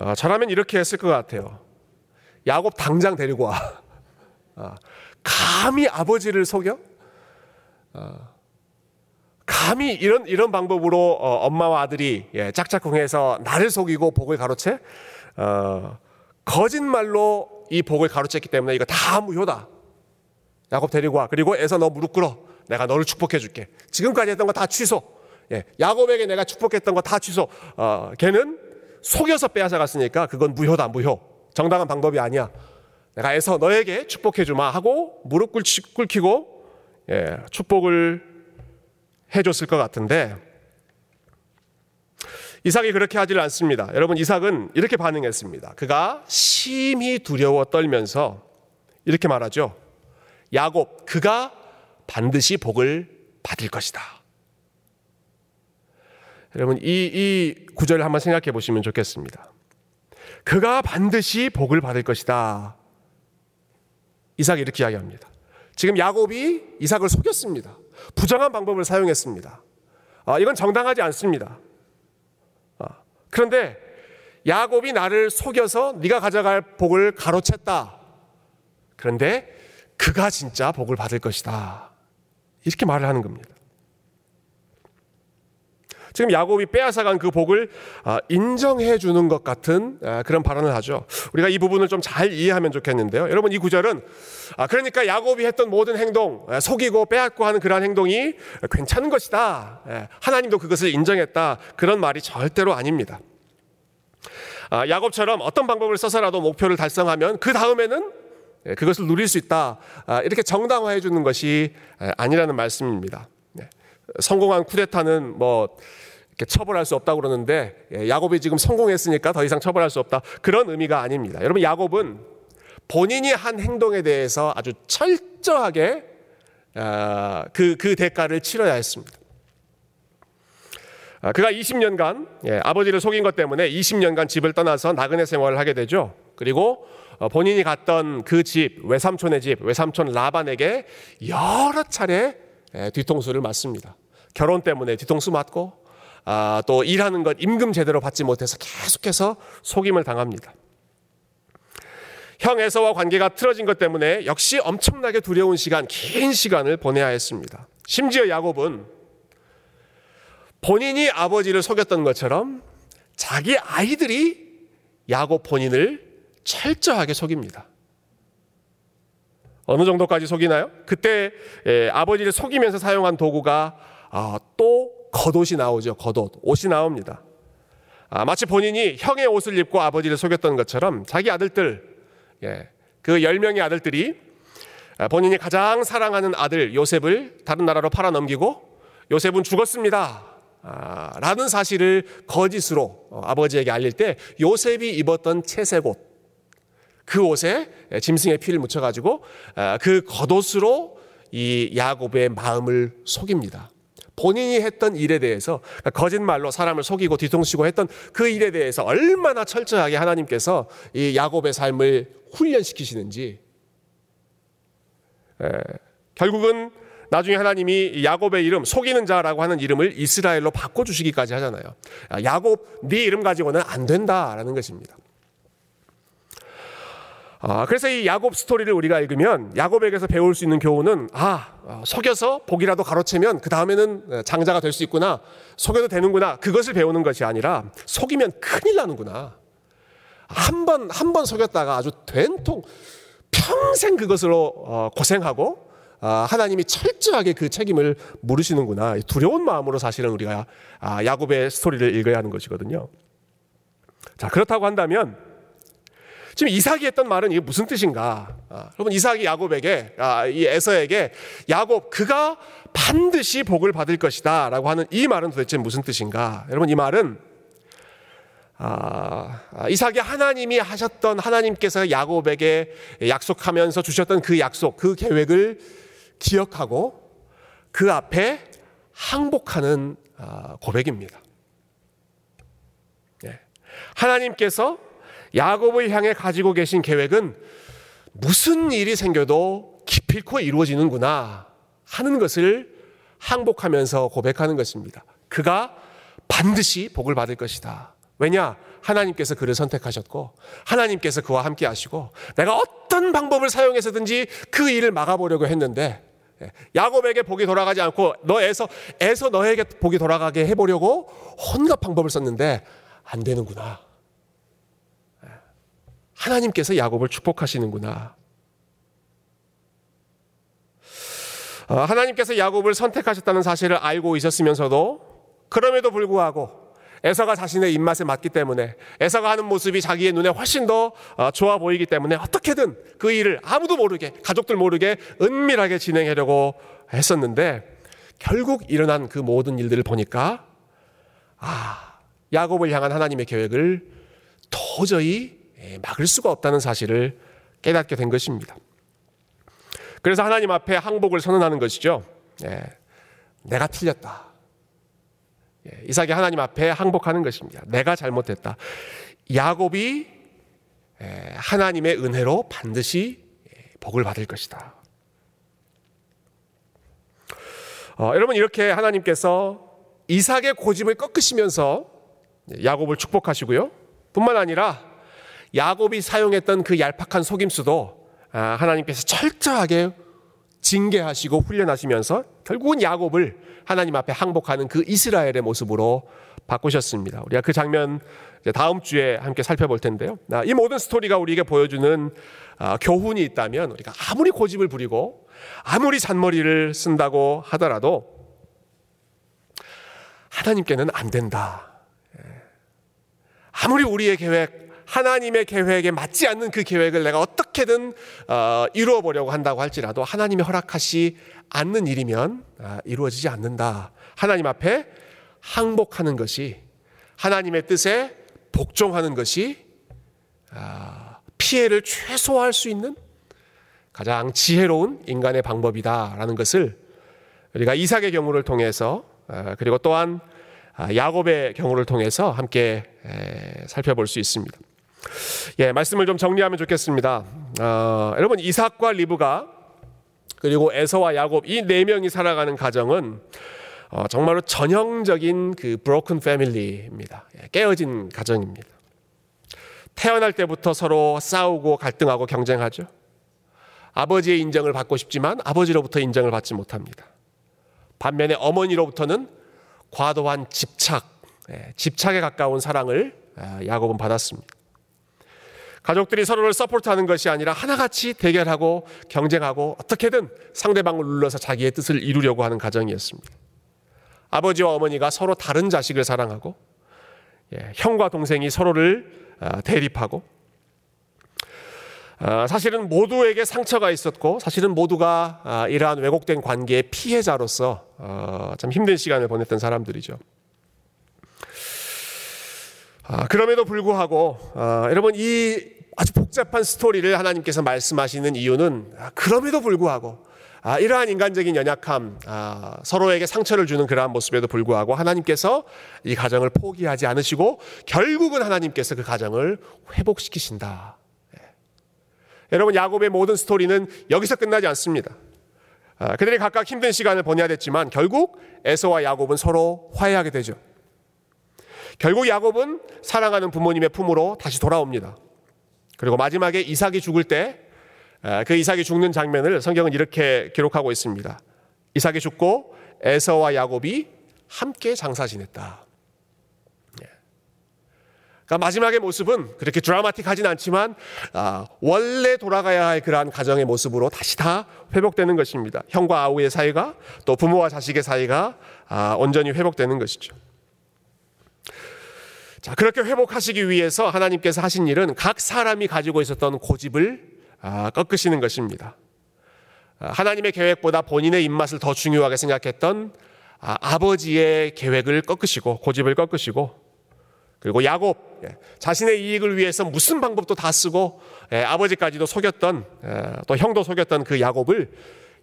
어, 저라면 이렇게 했을 것 같아요. 야곱 당장 데리고 와. 어, 감히 아버지를 속여? 어, 감히 이런 이런 방법으로 어, 엄마와 아들이 예, 짝짝꿍해서 나를 속이고 복을 가로채? 어, 거짓말로 이 복을 가로챘기 때문에 이거 다 무효다. 야곱 데리고 와. 그리고 애서 너 무릎 꿇어. 내가 너를 축복해 줄게. 지금까지 했던 거 다 취소. 예, 야곱에게 내가 축복했던 거 다 취소. 어, 걔는 속여서 빼앗아 갔으니까 그건 무효다, 무효. 정당한 방법이 아니야. 내가 애서 너에게 축복해 주마 하고 무릎 꿇히고 예, 축복을 해줬을 것 같은데 이삭이 그렇게 하질 않습니다. 여러분 이삭은 이렇게 반응했습니다. 그가 심히 두려워 떨면서 이렇게 말하죠. 야곱 그가 반드시 복을 받을 것이다. 여러분 이, 이 구절을 한번 생각해 보시면 좋겠습니다. 그가 반드시 복을 받을 것이다. 이삭이 이렇게 이야기합니다. 지금 야곱이 이삭을 속였습니다. 부정한 방법을 사용했습니다. 아, 이건 정당하지 않습니다. 아, 그런데 야곱이 나를 속여서 네가 가져갈 복을 가로챘다. 그런데 그가 진짜 복을 받을 것이다. 이렇게 말을 하는 겁니다. 지금 야곱이 빼앗아간 그 복을 아, 인정해 주는 것 같은 아, 그런 발언을 하죠. 우리가 이 부분을 좀 잘 이해하면 좋겠는데요. 여러분 이 구절은 아, 그러니까 야곱이 했던 모든 행동, 속이고 빼앗고 하는 그러한 행동이 괜찮은 것이다. 하나님도 그것을 인정했다. 그런 말이 절대로 아닙니다. 야곱처럼 어떤 방법을 써서라도 목표를 달성하면 그 다음에는 그것을 누릴 수 있다. 이렇게 정당화해 주는 것이 아니라는 말씀입니다. 네. 성공한 쿠데타는 뭐 처벌할 수 없다고 그러는데 예, 야곱이 지금 성공했으니까 더 이상 처벌할 수 없다. 그런 의미가 아닙니다. 여러분 야곱은 본인이 한 행동에 대해서 아주 철저하게 아, 그, 그 대가를 치러야 했습니다. 아, 그가 20년간 예, 아버지를 속인 것 때문에 20년간 집을 떠나서 나그네 생활을 하게 되죠. 그리고 어, 본인이 갔던 그 집, 외삼촌의 집, 외삼촌 라반에게 여러 차례 예, 뒤통수를 맞습니다. 결혼 때문에 뒤통수 맞고 아, 또 일하는 것 임금 제대로 받지 못해서 계속해서 속임을 당합니다. 형 에서와 관계가 틀어진 것 때문에 역시 엄청나게 두려운 시간, 긴 시간을 보내야 했습니다. 심지어 야곱은 본인이 아버지를 속였던 것처럼 자기 아이들이 야곱 본인을 철저하게 속입니다. 어느 정도까지 속이나요? 그때 아버지를 속이면서 사용한 도구가 아, 또 겉옷이 나오죠. 겉옷. 옷이 나옵니다. 아, 마치 본인이 형의 옷을 입고 아버지를 속였던 것처럼 자기 아들들, 예, 그 10명의 아들들이 아, 본인이 가장 사랑하는 아들 요셉을 다른 나라로 팔아 넘기고 요셉은 죽었습니다. 아, 라는 사실을 거짓으로 어, 아버지에게 알릴 때 요셉이 입었던 채색 옷, 그 옷에 짐승의 피를 묻혀가지고 아, 그 겉옷으로 이 야곱의 마음을 속입니다. 본인이 했던 일에 대해서 그러니까 거짓말로 사람을 속이고 뒤통수고 했던 그 일에 대해서 얼마나 철저하게 하나님께서 이 야곱의 삶을 훈련시키시는지 결국은 나중에 하나님이 야곱의 이름 속이는 자라고 하는 이름을 이스라엘로 바꿔 주시기까지 하잖아요. 아, 야곱 네 이름 가지고는 안 된다라는 것입니다. 아, 그래서 이 야곱 스토리를 우리가 읽으면 야곱에게서 배울 수 있는 교훈은 아, 아 속여서 복이라도 가로채면 그 다음에는 장자가 될 수 있구나 속여도 되는구나 그것을 배우는 것이 아니라 속이면 큰일 나는구나 한 번 한 번 속였다가 아주 된통 평생 그것으로 어, 고생하고 아, 하나님이 철저하게 그 책임을 물으시는구나 두려운 마음으로 사실은 우리가 아, 야곱의 스토리를 읽어야 하는 것이거든요. 자 그렇다고 한다면 지금 이삭이 했던 말은 이게 무슨 뜻인가? 아, 여러분 이삭이 야곱에게 아, 이 에서에게 야곱 그가 반드시 복을 받을 것이다라고 하는 이 말은 도대체 무슨 뜻인가? 여러분 이 말은 아, 아 이삭이 하나님이 하셨던 하나님께서 야곱에게 약속하면서 주셨던 그 약속, 그 계획을 기억하고 그 앞에 항복하는 아, 고백입니다. 네. 하나님께서 야곱을 향해 가지고 계신 계획은 무슨 일이 생겨도 기필코 이루어지는구나 하는 것을 항복하면서 고백하는 것입니다. 그가 반드시 복을 받을 것이다. 왜냐? 하나님께서 그를 선택하셨고 하나님께서 그와 함께 하시고 내가 어떤 방법을 사용해서든지 그 일을 막아보려고 했는데 야곱에게 복이 돌아가지 않고 너에서 에서 너에게 복이 돌아가게 해보려고 온갖 방법을 썼는데 안 되는구나. 하나님께서 야곱을 축복하시는구나. 어, 하나님께서 야곱을 선택하셨다는 사실을 알고 있었으면서도 그럼에도 불구하고 에서가 자신의 입맛에 맞기 때문에 에서가 하는 모습이 자기의 눈에 훨씬 더 어, 좋아 보이기 때문에 어떻게든 그 일을 아무도 모르게 가족들 모르게 은밀하게 진행하려고 했었는데 결국 일어난 그 모든 일들을 보니까 아 야곱을 향한 하나님의 계획을 도저히 예, 막을 수가 없다는 사실을 깨닫게 된 것입니다. 그래서 하나님 앞에 항복을 선언하는 것이죠. 예, 내가 틀렸다. 예, 이삭이 하나님 앞에 항복하는 것입니다. 내가 잘못했다. 야곱이 하나님의 은혜로 반드시 복을 받을 것이다. 어, 여러분 이렇게 하나님께서 이삭의 고집을 꺾으시면서 야곱을 축복하시고요. 뿐만 아니라 야곱이 사용했던 그 얄팍한 속임수도 아, 하나님께서 철저하게 징계하시고 훈련하시면서 결국은 야곱을 하나님 앞에 항복하는 그 이스라엘의 모습으로 바꾸셨습니다. 우리가 그 장면 다음 주에 함께 살펴볼 텐데요. 아, 이 모든 스토리가 우리에게 보여주는 아, 교훈이 있다면 우리가 아무리 고집을 부리고 아무리 잔머리를 쓴다고 하더라도 하나님께는 안 된다. 예. 아무리 우리의 계획, 하나님의 계획에 맞지 않는 그 계획을 내가 어떻게든 어, 이루어 보려고 한다고 할지라도 하나님이 허락하시 않는 일이면 어, 이루어지지 않는다. 하나님 앞에 항복하는 것이 하나님의 뜻에 복종하는 것이 어, 피해를 최소화할 수 있는 가장 지혜로운 인간의 방법이다라는 것을 우리가 이삭의 경우를 통해서 어, 그리고 또한 아, 야곱의 경우를 통해서 함께 살펴볼 수 있습니다. 예, 말씀을 좀 정리하면 좋겠습니다. 어, 여러분 이삭과 리브가 그리고 에서와 야곱 이 네 명이 살아가는 가정은 어, 정말로 전형적인 그 브로큰 패밀리입니다. 예, 깨어진 가정입니다. 태어날 때부터 서로 싸우고 갈등하고 경쟁하죠. 아버지의 인정을 받고 싶지만 아버지로부터 인정을 받지 못합니다. 반면에 어머니로부터는 과도한 집착, 예, 집착에 가까운 사랑을 아, 야곱은 받았습니다. 가족들이 서로를 서포트하는 것이 아니라 하나같이 대결하고 경쟁하고 어떻게든 상대방을 눌러서 자기의 뜻을 이루려고 하는 가정이었습니다. 아버지와 어머니가 서로 다른 자식을 사랑하고 예, 형과 동생이 서로를 아, 대립하고 아, 사실은 모두에게 상처가 있었고 사실은 모두가 아, 이러한 왜곡된 관계의 피해자로서 어, 참 힘든 시간을 보냈던 사람들이죠. 아, 그럼에도 불구하고 아, 여러분 이 아주 복잡한 스토리를 하나님께서 말씀하시는 이유는 아, 그럼에도 불구하고 아, 이러한 인간적인 연약함, 아, 서로에게 상처를 주는 그러한 모습에도 불구하고 하나님께서 이 가정을 포기하지 않으시고 결국은 하나님께서 그 가정을 회복시키신다. 예. 여러분 야곱의 모든 스토리는 여기서 끝나지 않습니다. 아, 그들이 각각 힘든 시간을 보내야 됐지만 결국 에서와 야곱은 서로 화해하게 되죠. 결국 야곱은 사랑하는 부모님의 품으로 다시 돌아옵니다. 그리고 마지막에 이삭이 죽을 때 그 이삭이 죽는 장면을 성경은 이렇게 기록하고 있습니다. 이삭이 죽고 에서와 야곱이 함께 장사 지냈다. 예. 그러니까 마지막의 모습은 그렇게 드라마틱하진 않지만 아, 원래 돌아가야 할 그러한 가정의 모습으로 다시 다 회복되는 것입니다. 형과 아우의 사이가 또 부모와 자식의 사이가 아, 온전히 회복되는 것이죠. 자, 그렇게 회복하시기 위해서 하나님께서 하신 일은 각 사람이 가지고 있었던 고집을 아, 꺾으시는 것입니다. 아, 하나님의 계획보다 본인의 입맛을 더 중요하게 생각했던 아, 아버지의 계획을 꺾으시고 고집을 꺾으시고 그리고 야곱 예, 자신의 이익을 위해서 무슨 방법도 다 쓰고 예, 아버지까지도 속였던 예, 또 형도 속였던 그 야곱을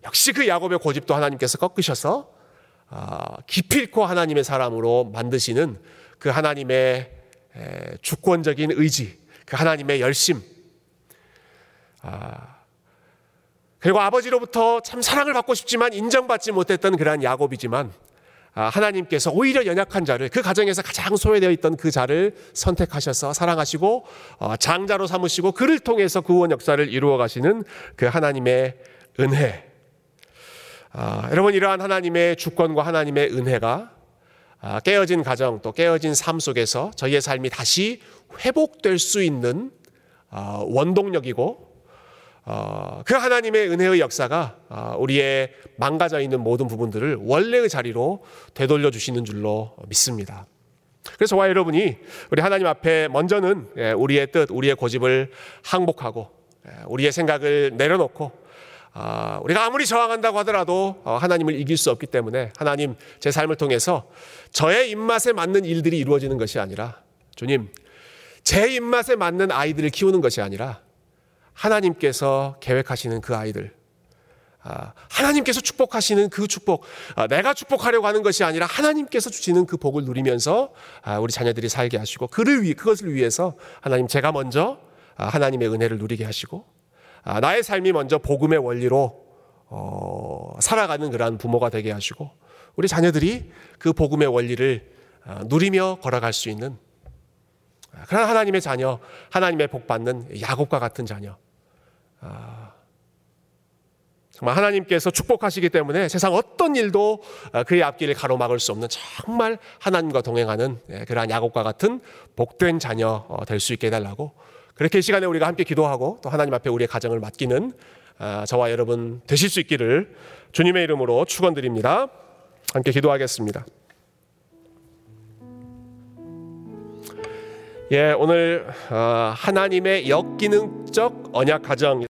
역시 그 야곱의 고집도 하나님께서 꺾으셔서 기필코 하나님의 사람으로 만드시는 그 하나님의 주권적인 의지, 그 하나님의 열심. 아, 그리고 아버지로부터 참 사랑을 받고 싶지만 인정받지 못했던 그러한 야곱이지만 아, 하나님께서 오히려 연약한 자를 그 가정에서 가장 소외되어 있던 그 자를 선택하셔서 사랑하시고 어, 장자로 삼으시고 그를 통해서 구원 역사를 이루어 가시는 그 하나님의 은혜. 아, 여러분 이러한 하나님의 주권과 하나님의 은혜가 아, 깨어진 가정 또 깨어진 삶 속에서 저희의 삶이 다시 회복될 수 있는 아, 원동력이고 어, 그 하나님의 은혜의 역사가 아, 우리의 망가져 있는 모든 부분들을 원래의 자리로 되돌려 주시는 줄로 믿습니다. 그래서 와 여러분이 우리 하나님 앞에 먼저는 예, 우리의 뜻, 우리의 고집을 항복하고 예, 우리의 생각을 내려놓고 아, 우리가 아무리 저항한다고 하더라도 어, 하나님을 이길 수 없기 때문에 하나님 제 삶을 통해서 저의 입맛에 맞는 일들이 이루어지는 것이 아니라 주님 제 입맛에 맞는 아이들을 키우는 것이 아니라 하나님께서 계획하시는 그 아이들 아, 하나님께서 축복하시는 그 축복, 아, 내가 축복하려고 하는 것이 아니라 하나님께서 주시는 그 복을 누리면서 우리 자녀들이 살게 하시고 그를 위 그것을 위해서 하나님 제가 먼저 하나님의 은혜를 누리게 하시고 아, 나의 삶이 먼저 복음의 원리로 어, 살아가는 그러한 부모가 되게 하시고 우리 자녀들이 그 복음의 원리를 아, 누리며 걸어갈 수 있는 아, 그런 하나님의 자녀, 하나님의 복 받는 야곱과 같은 자녀. 정말 하나님께서 축복하시기 때문에 세상 어떤 일도 그의 앞길을 가로막을 수 없는 정말 하나님과 동행하는 예, 그러한 야곱과 같은 복된 자녀 어, 될수 있게 해달라고 그렇게 이 시간에 우리가 함께 기도하고 또 하나님 앞에 우리의 가정을 맡기는 아, 저와 여러분 되실 수 있기를 주님의 이름으로 축원드립니다. 함께 기도하겠습니다. 예, 오늘 아, 하나님의 역기능적 언약 가정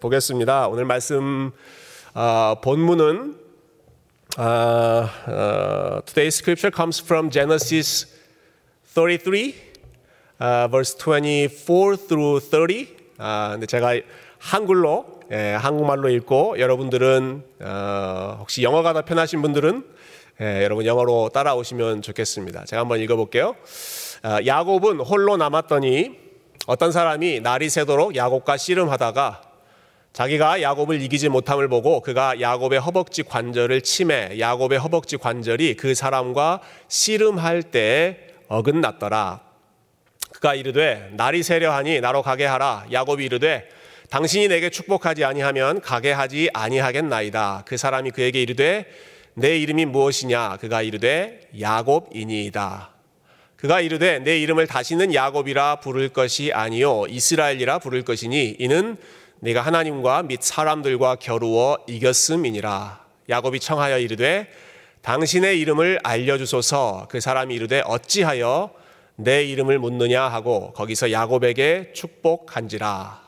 보겠습니다. 오늘 말씀 어, 본문은 어, 어, today's scripture comes from Genesis 33, uh, verse 24 through 30. 아, 근데 제가 한글로 예, 한국말로 읽고 여러분들은 어, 혹시 영어가 더 편하신 분들은 예, 여러분 영어로 따라오시면 좋겠습니다. 제가 한번 읽어볼게요. 아, 야곱은 홀로 남았더니 어떤 사람이 날이 새도록 야곱과 씨름하다가 자기가 야곱을 이기지 못함을 보고 그가 야곱의 허벅지 관절을 침해 야곱의 허벅지 관절이 그 사람과 씨름할 때 어긋났더라. 그가 이르되 날이 새려 하니 나로 가게 하라. 야곱이 이르되 당신이 내게 축복하지 아니하면 가게 하지 아니하겠나이다. 그 사람이 그에게 이르되 내 이름이 무엇이냐? 그가 이르되 야곱이니이다. 그가 이르되 내 이름을 다시는 야곱이라 부를 것이 아니요 이스라엘이라 부를 것이니 이는 내가 하나님과 및 사람들과 겨루어 이겼음이니라. 야곱이 청하여 이르되 당신의 이름을 알려주소서. 그 사람이 이르되 어찌하여 내 이름을 묻느냐? 하고 거기서 야곱에게 축복한지라.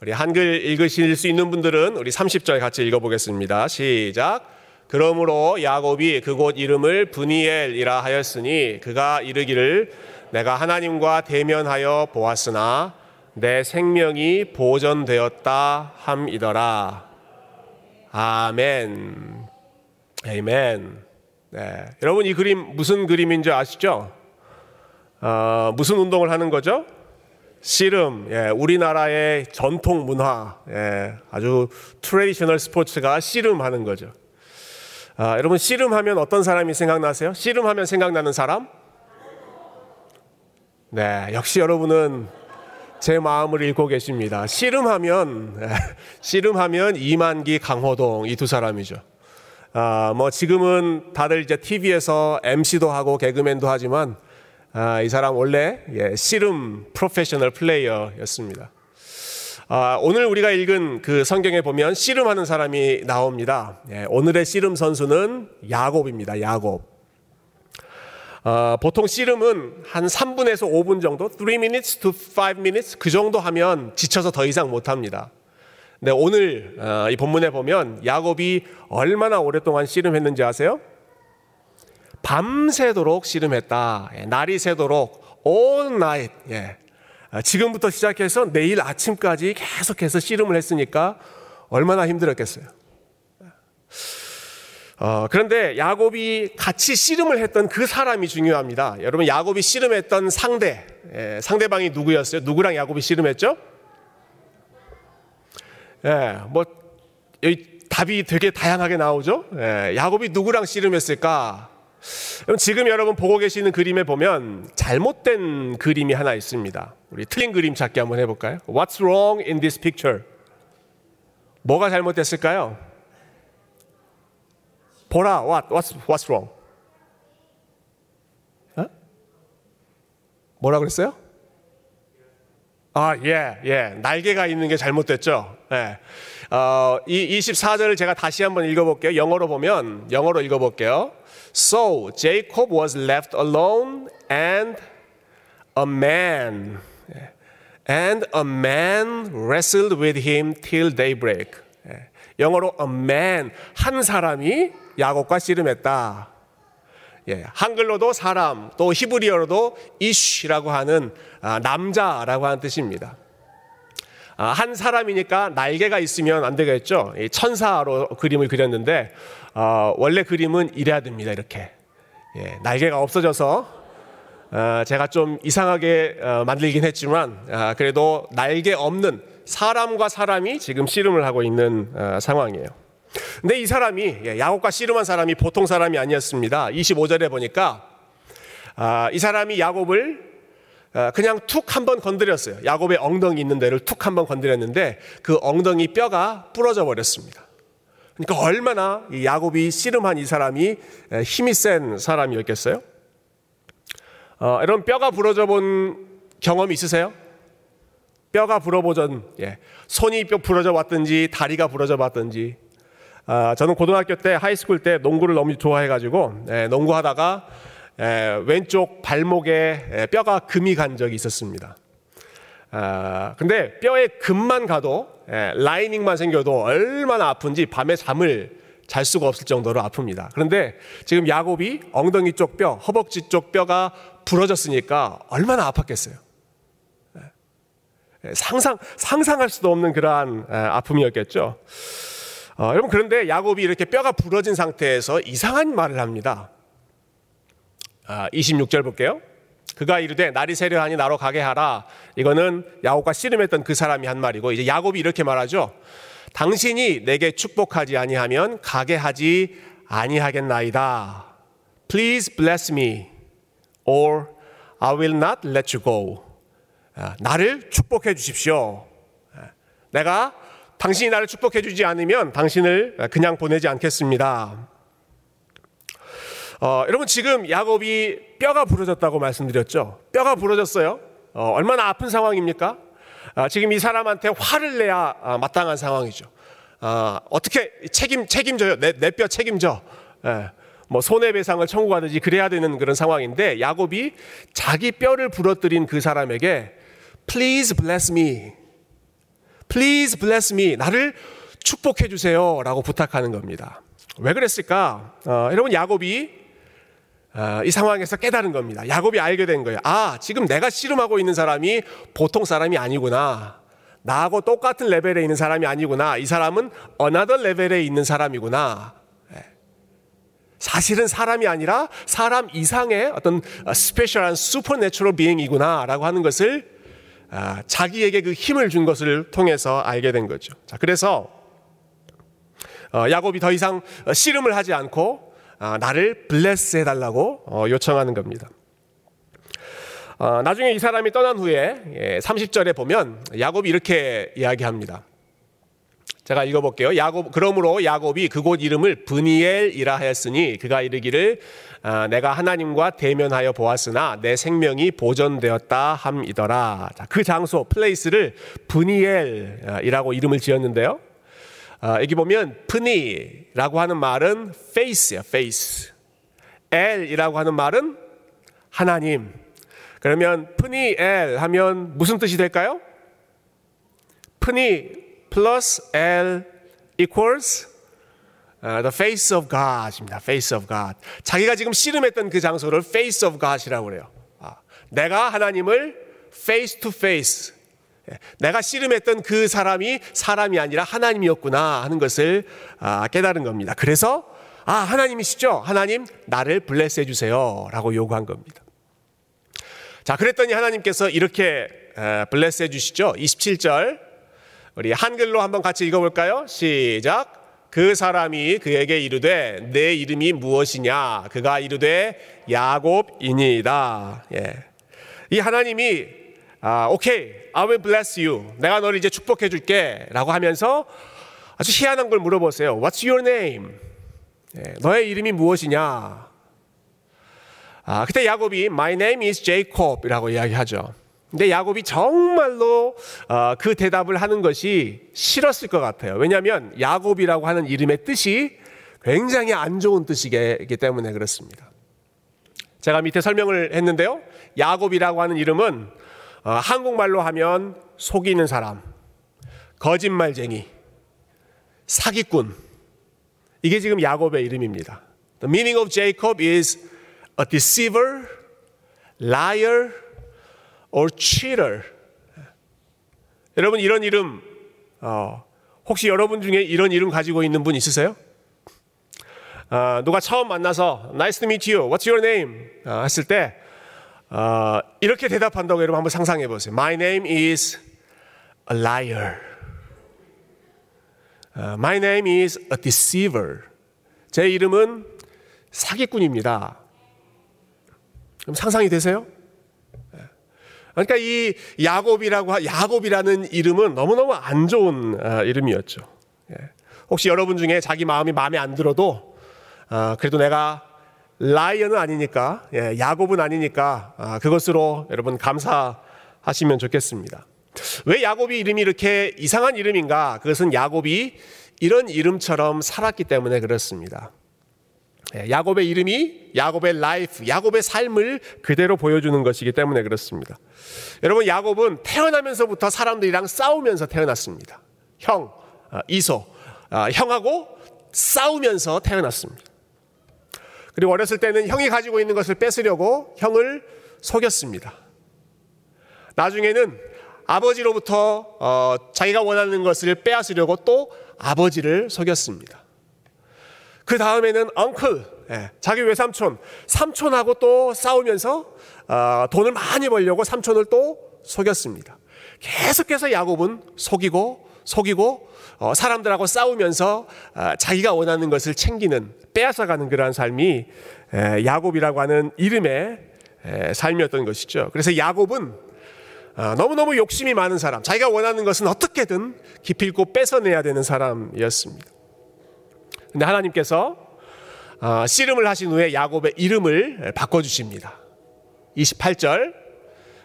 우리 한글 읽으실 수 있는 분들은 우리 30절 같이 읽어보겠습니다. 시작 그러므로 야곱이 그곳 이름을 브니엘이라 하였으니 그가 이르기를 내가 하나님과 대면하여 보았으나 내 생명이 보존되었다 함이더라. 아멘. 에이멘. 네. 여러분 이 그림 무슨 그림인지 아시죠? 어, 무슨 운동을 하는 거죠? 씨름. 예, 우리나라의 전통 문화. 예, 아주 traditional sports가 씨름하는 거죠. 아, 여러분 씨름하면 어떤 사람이 생각나세요? 씨름하면 생각나는 사람? 네, 역시 여러분은 제 마음을 읽고 계십니다. 씨름하면 네, 씨름하면 이만기 강호동 이 두 사람이죠. 아, 뭐 지금은 다들 이제 TV에서 MC도 하고 개그맨도 하지만 아, 이 사람 원래 예, 씨름 professional player였습니다. 아, 오늘 우리가 읽은 그 성경에 보면 씨름하는 사람이 나옵니다. 예, 오늘의 씨름 선수는 야곱입니다. 야곱. 아, 보통 씨름은 한 3분에서 5분 정도, 3 minutes to 5 minutes 그 정도 하면 지쳐서 더 이상 못 합니다. 네, 오늘 어, 이 본문에 보면 야곱이 얼마나 오랫동안 씨름했는지 아세요? 밤새도록 씨름했다. 예, 날이 새도록 all night. 예. 아, 지금부터 시작해서 내일 아침까지 계속해서 씨름을 했으니까 얼마나 힘들었겠어요. 어, 그런데 야곱이 같이 씨름을 했던 그 사람이 중요합니다. 여러분 야곱이 씨름했던 상대, 예, 상대방이 누구였어요? 누구랑 야곱이 씨름했죠? 예, 뭐 여기 답이 되게 다양하게 나오죠. 예, 야곱이 누구랑 씨름했을까? 지금 여러분 보고 계시는 그림에 보면 잘못된 그림이 하나 있습니다. 우리 틀린 그림 찾기 한번 해볼까요? What's wrong in this picture? 뭐가 잘못됐을까요? 보라, what, what's, what's wrong? 어? 뭐라 그랬어요? 아, 예, 예. 날개가 있는 게 잘못됐죠. 예. 어, 이 24절을 제가 다시 한번 읽어볼게요. 영어로 보면, 영어로 읽어볼게요. So Jacob was left alone and a man and a man wrestled with him till daybreak. 영어로 a man 한 사람이 야곱과 씨름했다. 예, 한글로도 사람, 또 히브리어로도 이쉬라고 하는 아, 남자라고 하는 뜻입니다. 아, 한 사람이니까 날개가 있으면 안 되겠죠. 천사로 그림을 그렸는데 어, 원래 그림은 이래야 됩니다. 이렇게 예, 날개가 없어져서 어, 제가 좀 이상하게 어, 만들긴 했지만 아, 그래도 날개 없는 사람과 사람이 지금 씨름을 하고 있는 어, 상황이에요. 근데 이 사람이 예, 야곱과 씨름한 사람이 보통 사람이 아니었습니다. 25절에 보니까 아, 이 사람이 야곱을 어, 그냥 툭 한번 건드렸어요. 야곱의 엉덩이 있는 데를 툭 한번 건드렸는데 그 엉덩이 뼈가 부러져 버렸습니다. 그러니까 얼마나 야곱이 씨름한 이 사람이 힘이 센 사람이었겠어요? 어, 여러분 뼈가 부러져 본 경험이 있으세요? 뼈가 부러져 본 예. 손이 뼈 부러져 봤든지 다리가 부러져 봤든지 아, 저는 고등학교 때 high school 때 농구를 너무 좋아해가지고 예, 농구하다가 예, 왼쪽 발목에 예, 뼈가 금이 간 적이 있었습니다. 아, 근데 뼈에 금만 가도 예, lining만 생겨도 얼마나 아픈지 밤에 잠을 잘 수가 없을 정도로 아픕니다. 그런데 지금 야곱이 엉덩이 쪽 뼈, 허벅지 쪽 뼈가 부러졌으니까 얼마나 아팠겠어요. 예, 상상 상상할 수도 없는 그러한 예, 아픔이었겠죠. 어, 여러분 그런데 야곱이 이렇게 뼈가 부러진 상태에서 이상한 말을 합니다. 아, 26절 볼게요. 그가 이르되 날이 세려하니 나로 가게 하라. 이거는 야곱과 씨름했던 그 사람이 한 말이고 이제 야곱이 이렇게 말하죠. 당신이 내게 축복하지 아니하면 가게 하지 아니하겠나이다. Please bless me or I will not let you go. 아, 나를 축복해 주십시오. 아, 내가 당신이 나를 축복해 주지 않으면 당신을 그냥 보내지 않겠습니다. 어, 여러분 지금 야곱이 뼈가 부러졌다고 말씀드렸죠. 뼈가 부러졌어요. 어, 얼마나 아픈 상황입니까? 아, 지금 이 사람한테 화를 내야 아, 마땅한 상황이죠. 아, 어떻게 책임 책임져요? 내 내 뼈 책임져. 예, 뭐 손해배상을 청구하든지 그래야 되는 그런 상황인데 야곱이 자기 뼈를 부러뜨린 그 사람에게 Please bless me. Please bless me. 나를 축복해 주세요라고 부탁하는 겁니다. 왜 그랬을까? 어, 여러분 야곱이 어, 이 상황에서 깨달은 겁니다. 야곱이 알게 된 거예요. 아, 지금 내가 씨름하고 있는 사람이 보통 사람이 아니구나. 나하고 똑같은 레벨에 있는 사람이 아니구나. 이 사람은 another level에 있는 사람이구나. 예. 사실은 사람이 아니라 사람 이상의 어떤 special한 supernatural being이구나라고 하는 것을 아, 자기에게 그 힘을 준 것을 통해서 알게 된 거죠. 자, 그래서 어, 야곱이 더 이상 씨름을 하지 않고 아, 나를 블레스 해달라고 어, 요청하는 겁니다. 어, 나중에 이 사람이 떠난 후에 30절에 예, 보면 야곱이 이렇게 이야기합니다. 제가 읽어볼게요. 야곱 그러므로 야곱이 그곳 이름을 브니엘이라 하였으니 그가 이르기를 아, 내가 하나님과 대면하여 보았으나 내 생명이 보존되었다 함이더라. 그 장소 플레이스를 브니엘이라고 이름을 지었는데요. 어, 여기 보면 프니라고 하는 말은 face야, face. 엘이라고 하는 말은 하나님. 그러면 프니 엘 하면 무슨 뜻이 될까요? 프니 plus 엘 equals uh, the face of God입니다. face of God. 자기가 지금 씨름했던 그 장소를 face of God이라고 그래요. 아, 내가 하나님을 face to face 예, 내가 씨름했던 그 사람이 사람이 아니라 하나님이었구나 하는 것을 아, 깨달은 겁니다. 그래서 아 하나님이시죠? 하나님 나를 블레스 해 주세요 라고 요구한 겁니다. 자 그랬더니 하나님께서 이렇게 블레스 해 주시죠. 27절 우리 한글로 한번 같이 읽어볼까요? 시작 그 사람이 그에게 이르되 내 이름이 무엇이냐 그가 이르되 야곱이니이다. 예. 이 하나님이 아, 오케이, I will bless you. 내가 너를 이제 축복해 줄게. 라고 하면서 아주 희한한 걸 물어보세요. What's your name? 네, 너의 이름이 무엇이냐? 아, 그때 야곱이 My name is Jacob 이라고 이야기하죠. 근데 야곱이 정말로 어, 그 대답을 하는 것이 싫었을 것 같아요. 왜냐하면 야곱이라고 하는 이름의 뜻이 굉장히 안 좋은 뜻이기 때문에 그렇습니다. 제가 밑에 설명을 했는데요. 야곱이라고 하는 이름은 어, 한국말로 하면 속이는 사람, 거짓말쟁이, 사기꾼. 이게 지금 야곱의 이름입니다. The meaning of Jacob is a deceiver, liar, or cheater. 여러분 이런 이름 어, 혹시 여러분 중에 이런 이름 가지고 있는 분 있으세요? 어, 누가 처음 만나서 Nice to meet you. What's your name? 어, 했을 때 어, 이렇게 대답한다고 여러분 한번 상상해 보세요. My name is a liar. Uh, my name is a deceiver. 제 이름은 사기꾼입니다. 그럼 상상이 되세요? 그러니까 이 야곱이라고 야곱이라는 이름은 너무너무 안 좋은 어, 이름이었죠. 예. 혹시 여러분 중에 자기 마음이 마음에 안 들어도 어, 그래도 내가 라이언은 아니니까, 예, 야곱은 아니니까 아, 그것으로 여러분 감사하시면 좋겠습니다. 왜 야곱이 이름이 이렇게 이상한 이름인가? 그것은 야곱이 이런 이름처럼 살았기 때문에 그렇습니다. 예, 야곱의 이름이 야곱의 라이프, 야곱의 삶을 그대로 보여주는 것이기 때문에 그렇습니다. 여러분, 야곱은 태어나면서부터 사람들이랑 싸우면서 태어났습니다. 형, 아, 이소, 아, 형하고 싸우면서 태어났습니다. 그리고 어렸을 때는 형이 가지고 있는 것을 뺏으려고 형을 속였습니다. 나중에는 아버지로부터 어, 자기가 원하는 것을 빼앗으려고 또 아버지를 속였습니다. 그 다음에는 엉클, 예, 자기 외삼촌, 삼촌하고 또 싸우면서 어, 돈을 많이 벌려고 삼촌을 또 속였습니다. 계속해서 야곱은 속이고 속이고 어, 사람들하고 싸우면서 어, 자기가 원하는 것을 챙기는 빼앗아가는 그러한 삶이 에, 야곱이라고 하는 이름의 에, 삶이었던 것이죠. 그래서 야곱은 어, 너무너무 욕심이 많은 사람, 자기가 원하는 것은 어떻게든 기필코 뺏어내야 되는 사람이었습니다. 근데 하나님께서 어, 씨름을 하신 후에 야곱의 이름을 바꿔주십니다. 28절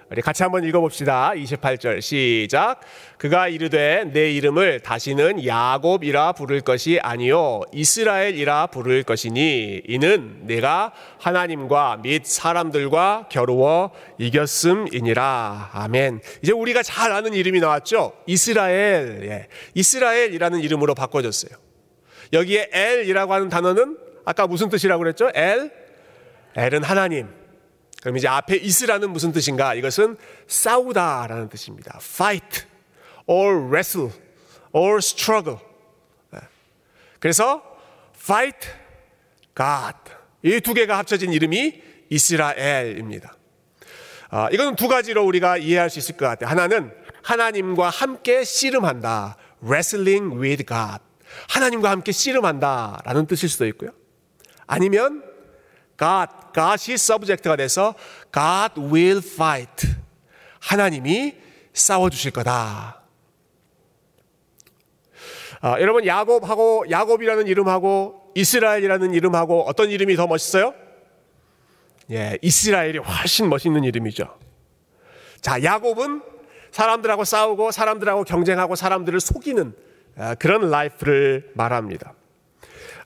우리 같이 한번 읽어봅시다. 28절 시작. 그가 이르되 내 이름을 다시는 야곱이라 부를 것이 아니요 이스라엘이라 부를 것이니 이는 내가 하나님과 및 사람들과 겨루어 이겼음이니라. 아멘. 이제 우리가 잘 아는 이름이 나왔죠. 이스라엘. 예. 이스라엘이라는 이름으로 바꿔졌어요. 여기에 엘이라고 하는 단어는 아까 무슨 뜻이라고 그랬죠? 엘. 엘은 하나님. 그럼 이제 앞에 이스라는 무슨 뜻인가? 이것은 싸우다라는 뜻입니다. fight or wrestle or struggle. 네. 그래서 fight God. 이 두 개가 합쳐진 이름이 이스라엘입니다. 아, 이거는 두 가지로 우리가 이해할 수 있을 것 같아요. 하나는 하나님과 함께 씨름한다. wrestling with God. 하나님과 함께 씨름한다 라는 뜻일 수도 있고요. 아니면 God, God이 subject가 돼서 God will fight. 하나님이 싸워주실 거다. 아, 여러분 야곱하고 야곱이라는 이름하고 이스라엘이라는 이름하고 어떤 이름이 더 멋있어요? 예, 이스라엘이 훨씬 멋있는 이름이죠. 자, 야곱은 사람들하고 싸우고 사람들하고 경쟁하고 사람들을 속이는 아, 그런 라이프를 말합니다.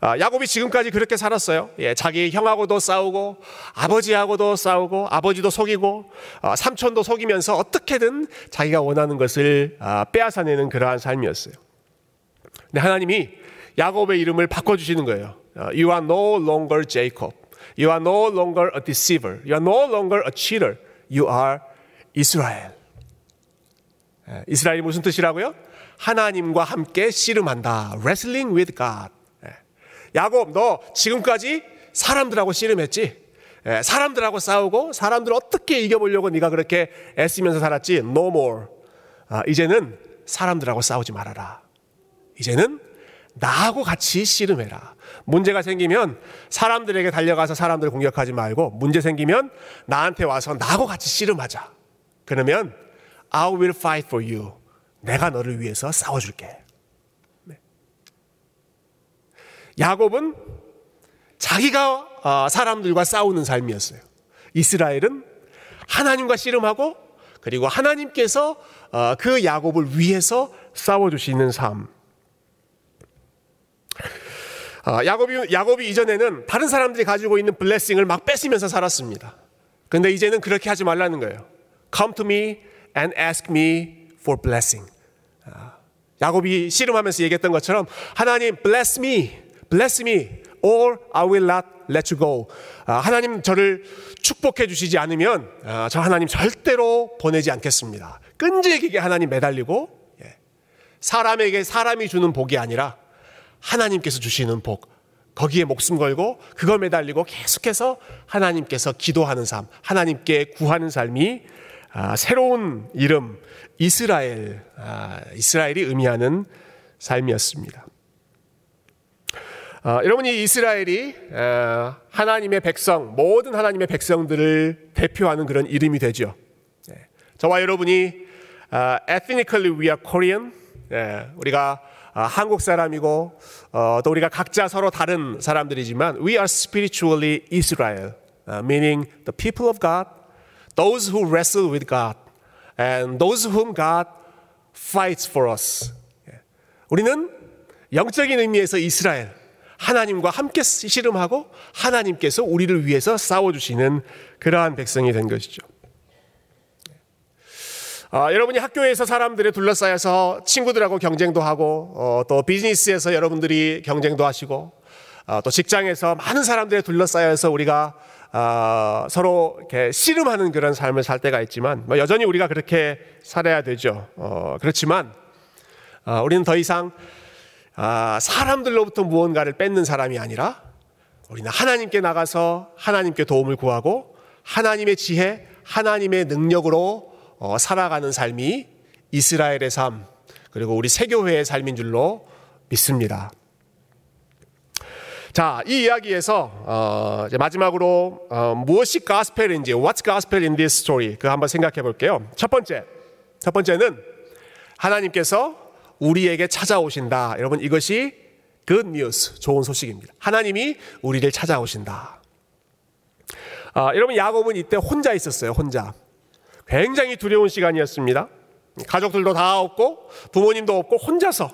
아, 야곱이 지금까지 그렇게 살았어요. 예, 자기 형하고도 싸우고 아버지하고도 싸우고 아버지도 속이고 아, 삼촌도 속이면서 어떻게든 자기가 원하는 것을 아, 빼앗아내는 그러한 삶이었어요. 근데 하나님이 야곱의 이름을 바꿔주시는 거예요. You are no longer Jacob. You are no longer a deceiver. You are no longer a cheater. You are Israel. 이스라엘이 무슨 뜻이라고요? 하나님과 함께 씨름한다. Wrestling with God. 야곱, 너 지금까지 사람들하고 씨름했지? 예, 사람들하고 싸우고 사람들 어떻게 이겨보려고 네가 그렇게 애쓰면서 살았지? No more. 아, 이제는 사람들하고 싸우지 말아라. 이제는 나하고 같이 씨름해라. 문제가 생기면 사람들에게 달려가서 사람들을 공격하지 말고 문제 생기면 나한테 와서 나하고 같이 씨름하자. 그러면 I will fight for you. 내가 너를 위해서 싸워줄게. 야곱은 자기가 어, 사람들과 싸우는 삶이었어요. 이스라엘은 하나님과 씨름하고 그리고 하나님께서 어, 그 야곱을 위해서 싸워주시는 삶. 어, 야곱이, 야곱이 이전에는 다른 사람들이 가지고 있는 블레싱을 막 뺏으면서 살았습니다. 근데 이제는 그렇게 하지 말라는 거예요. Come to me and ask me for blessing. 야곱이 씨름하면서 얘기했던 것처럼 하나님 bless me. Bless me or I will not let you go. 아, 하나님 저를 축복해 주시지 않으면 아, 저 하나님 절대로 보내지 않겠습니다. 끈질기게 하나님 매달리고 예. 사람에게 사람이 주는 복이 아니라 하나님께서 주시는 복 거기에 목숨 걸고 그걸 매달리고 계속해서 하나님께서 기도하는 삶, 하나님께 구하는 삶이 아, 새로운 이름 이스라엘, 이스라엘이 의미하는 삶이었습니다. 어, 여러분 이 이스라엘이 어, 하나님의 백성 모든 하나님의 백성들을 대표하는 그런 이름이 되죠. 네. 저와 여러분이 어, ethnically we are Korean. 네. 우리가 어, 한국 사람이고 어, 또 우리가 각자 서로 다른 사람들이지만 we are spiritually Israel, uh, meaning the people of God, those who wrestle with God, and those whom God fights for us. 예. 우리는 영적인 의미에서 이스라엘. 하나님과 함께 씨름하고 하나님께서 우리를 위해서 싸워주시는 그러한 백성이 된 것이죠. 아, 여러분이 학교에서 사람들에 둘러싸여서 친구들하고 경쟁도 하고 어, 또 비즈니스에서 여러분들이 경쟁도 하시고 어, 또 직장에서 많은 사람들에 둘러싸여서 우리가 어, 서로 이렇게 씨름하는 그런 삶을 살 때가 있지만 뭐 여전히 우리가 그렇게 살아야 되죠. 어, 그렇지만 어, 우리는 더 이상 아, 사람들로부터 무언가를 뺏는 사람이 아니라 우리는 하나님께 나가서 하나님께 도움을 구하고 하나님의 지혜, 하나님의 능력으로 어, 살아가는 삶이 이스라엘의 삶 그리고 우리 세교회의 삶인 줄로 믿습니다. 자, 이 이야기에서 어, 마지막으로 어, 무엇이 가스펠인지, what's gospel in this story 그 한번 생각해 볼게요. 첫 번째, 첫 번째는 하나님께서 우리에게 찾아오신다. 여러분 이것이 good news, 좋은 소식입니다. 하나님이 우리를 찾아오신다. 아, 여러분 야곱은 이때 혼자 있었어요. 혼자. 굉장히 두려운 시간이었습니다. 가족들도 다 없고 부모님도 없고 혼자서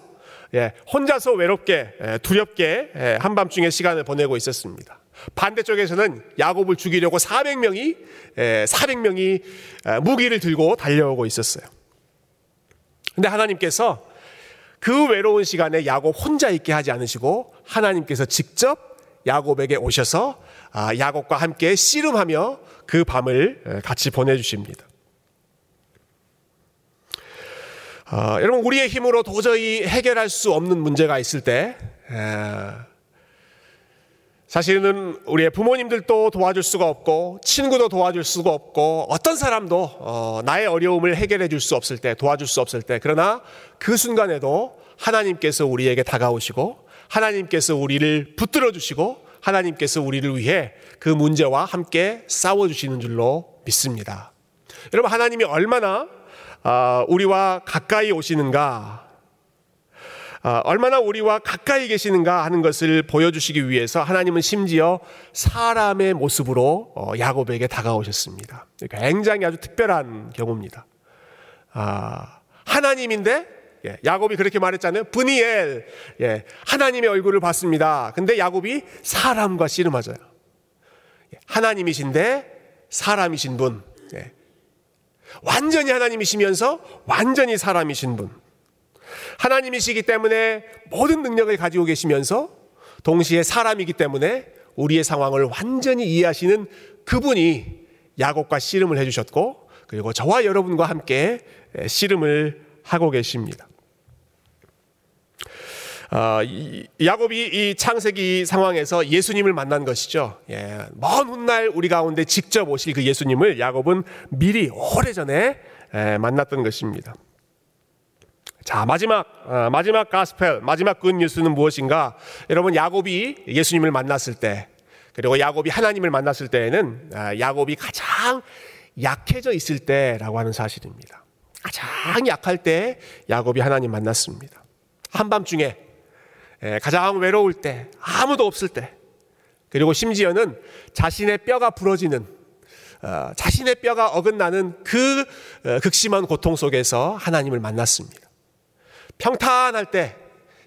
예, 혼자서 외롭게 예, 두렵게 예, 한밤중에 시간을 보내고 있었습니다. 반대쪽에서는 야곱을 죽이려고 400명이 예, 400명이 무기를 들고 달려오고 있었어요. 근데 하나님께서 그 외로운 시간에 야곱 혼자 있게 하지 않으시고 하나님께서 직접 야곱에게 오셔서 아, 야곱과 함께 씨름하며 그 밤을 같이 보내주십니다. 어, 여러분 우리의 힘으로 도저히 해결할 수 없는 문제가 있을 때 에, 사실은 우리의 부모님들도 도와줄 수가 없고 친구도 도와줄 수가 없고 어떤 사람도 어, 나의 어려움을 해결해 줄 수 없을 때 도와줄 수 없을 때 그러나 그 순간에도 하나님께서 우리에게 다가오시고 하나님께서 우리를 붙들어 주시고 하나님께서 우리를 위해 그 문제와 함께 싸워 주시는 줄로 믿습니다. 여러분 하나님이 얼마나 아, 우리와 가까이 오시는가, 아, 얼마나 우리와 가까이 계시는가 하는 것을 보여주시기 위해서 하나님은 심지어 사람의 모습으로 어, 야곱에게 다가오셨습니다. 굉장히 아주 특별한 경우입니다. 아, 하나님인데 예, 야곱이 그렇게 말했잖아요. 브니엘, 예, 하나님의 얼굴을 봤습니다. 근데 야곱이 사람과 씨름하져요. 예, 하나님이신데 사람이신 분. 예, 완전히 하나님이시면서 완전히 사람이신 분. 하나님이시기 때문에 모든 능력을 가지고 계시면서 동시에 사람이기 때문에 우리의 상황을 완전히 이해하시는 그분이 야곱과 씨름을 해주셨고 그리고 저와 여러분과 함께 씨름을 하고 계십니다. 어, 야곱이 이 창세기 상황에서 예수님을 만난 것이죠. 예, 먼 훗날 우리 가운데 직접 오실 그 예수님을 야곱은 미리 오래전에 예, 만났던 것입니다. 자 마지막 어, 마지막 가스펠 마지막 good news는 무엇인가? 여러분 야곱이 예수님을 만났을 때 그리고 야곱이 하나님을 만났을 때에는 아, 야곱이 가장 약해져 있을 때라고 하는 사실입니다. 가장 약할 때 야곱이 하나님 만났습니다. 한밤중에 예, 가장 외로울 때, 아무도 없을 때, 그리고 심지어는 자신의 뼈가 부러지는, 어, 자신의 뼈가 어긋나는 그 어, 극심한 고통 속에서 하나님을 만났습니다. 평탄할 때,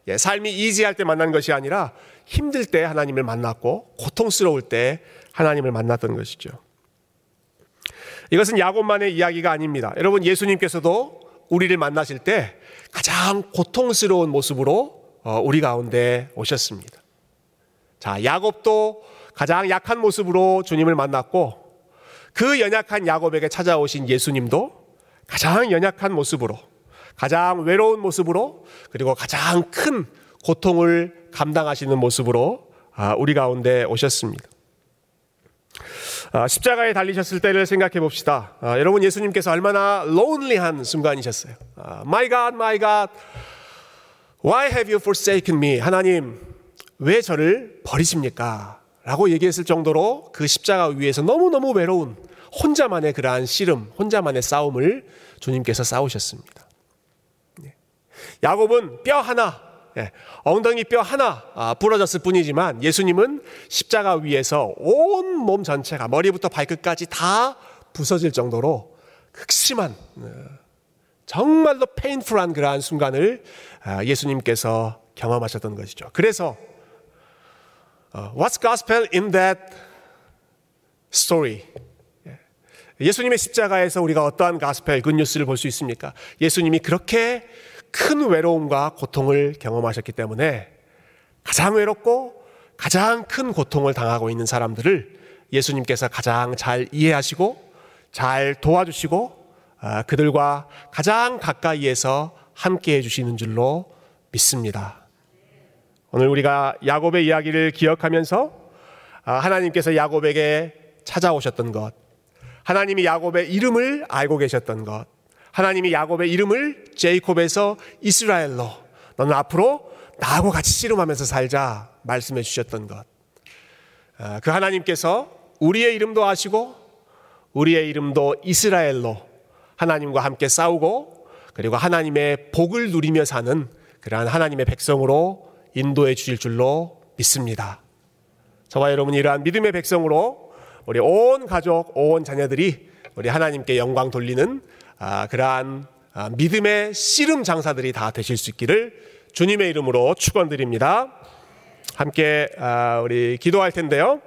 예, 삶이 이지할 때 만난 것이 아니라 힘들 때 하나님을 만났고 고통스러울 때 하나님을 만났던 것이죠. 이것은 야곱만의 이야기가 아닙니다. 여러분 예수님께서도 우리를 만나실 때 가장 고통스러운 모습으로 어, 우리 가운데 오셨습니다. 자, 야곱도 가장 약한 모습으로 주님을 만났고 그 연약한 야곱에게 찾아오신 예수님도 가장 연약한 모습으로 가장 외로운 모습으로 그리고 가장 큰 고통을 감당하시는 모습으로 아, 우리 가운데 오셨습니다. 아, 십자가에 달리셨을 때를 생각해 봅시다. 아, 여러분 예수님께서 얼마나 론리한 순간이셨어요. My God, my God, Why have you forsaken me? 하나님, 왜 저를 버리십니까? 라고 얘기했을 정도로 그 십자가 위에서 너무너무 외로운 혼자만의 그러한 씨름, 혼자만의 싸움을 주님께서 싸우셨습니다. 예. 야곱은 뼈 하나, 예, 엉덩이 뼈 하나 아, 부러졌을 뿐이지만 예수님은 십자가 위에서 온 몸 전체가 머리부터 발끝까지 다 부서질 정도로 극심한 어, 정말로 페인풀한 그러한 순간을 아, 예수님께서 경험하셨던 것이죠. 그래서 어, What's gospel in that story? 예. 예수님의 십자가에서 우리가 어떠한 가스펠 굿뉴스를 볼 수 있습니까? 예수님이 그렇게 큰 외로움과 고통을 경험하셨기 때문에 가장 외롭고 가장 큰 고통을 당하고 있는 사람들을 예수님께서 가장 잘 이해하시고 잘 도와주시고 아, 그들과 가장 가까이에서 함께 해주시는 줄로 믿습니다. 오늘 우리가 야곱의 이야기를 기억하면서 아, 하나님께서 야곱에게 찾아오셨던 것, 하나님이 야곱의 이름을 알고 계셨던 것, 하나님이 야곱의 이름을 제이콥에서 이스라엘로 너는 앞으로 나하고 같이 씨름하면서 살자 말씀해 주셨던 것. 아, 그 하나님께서 우리의 이름도 아시고 우리의 이름도 이스라엘로 하나님과 함께 싸우고 그리고 하나님의 복을 누리며 사는 그러한 하나님의 백성으로 인도해 주실 줄로 믿습니다. 저와 여러분이 이러한 믿음의 백성으로 우리 온 가족, 온 자녀들이 우리 하나님께 영광 돌리는 아, 그러한 아, 믿음의 씨름 장사들이 다 되실 수 있기를 주님의 이름으로 축원드립니다. 함께 아, 우리 기도할 텐데요.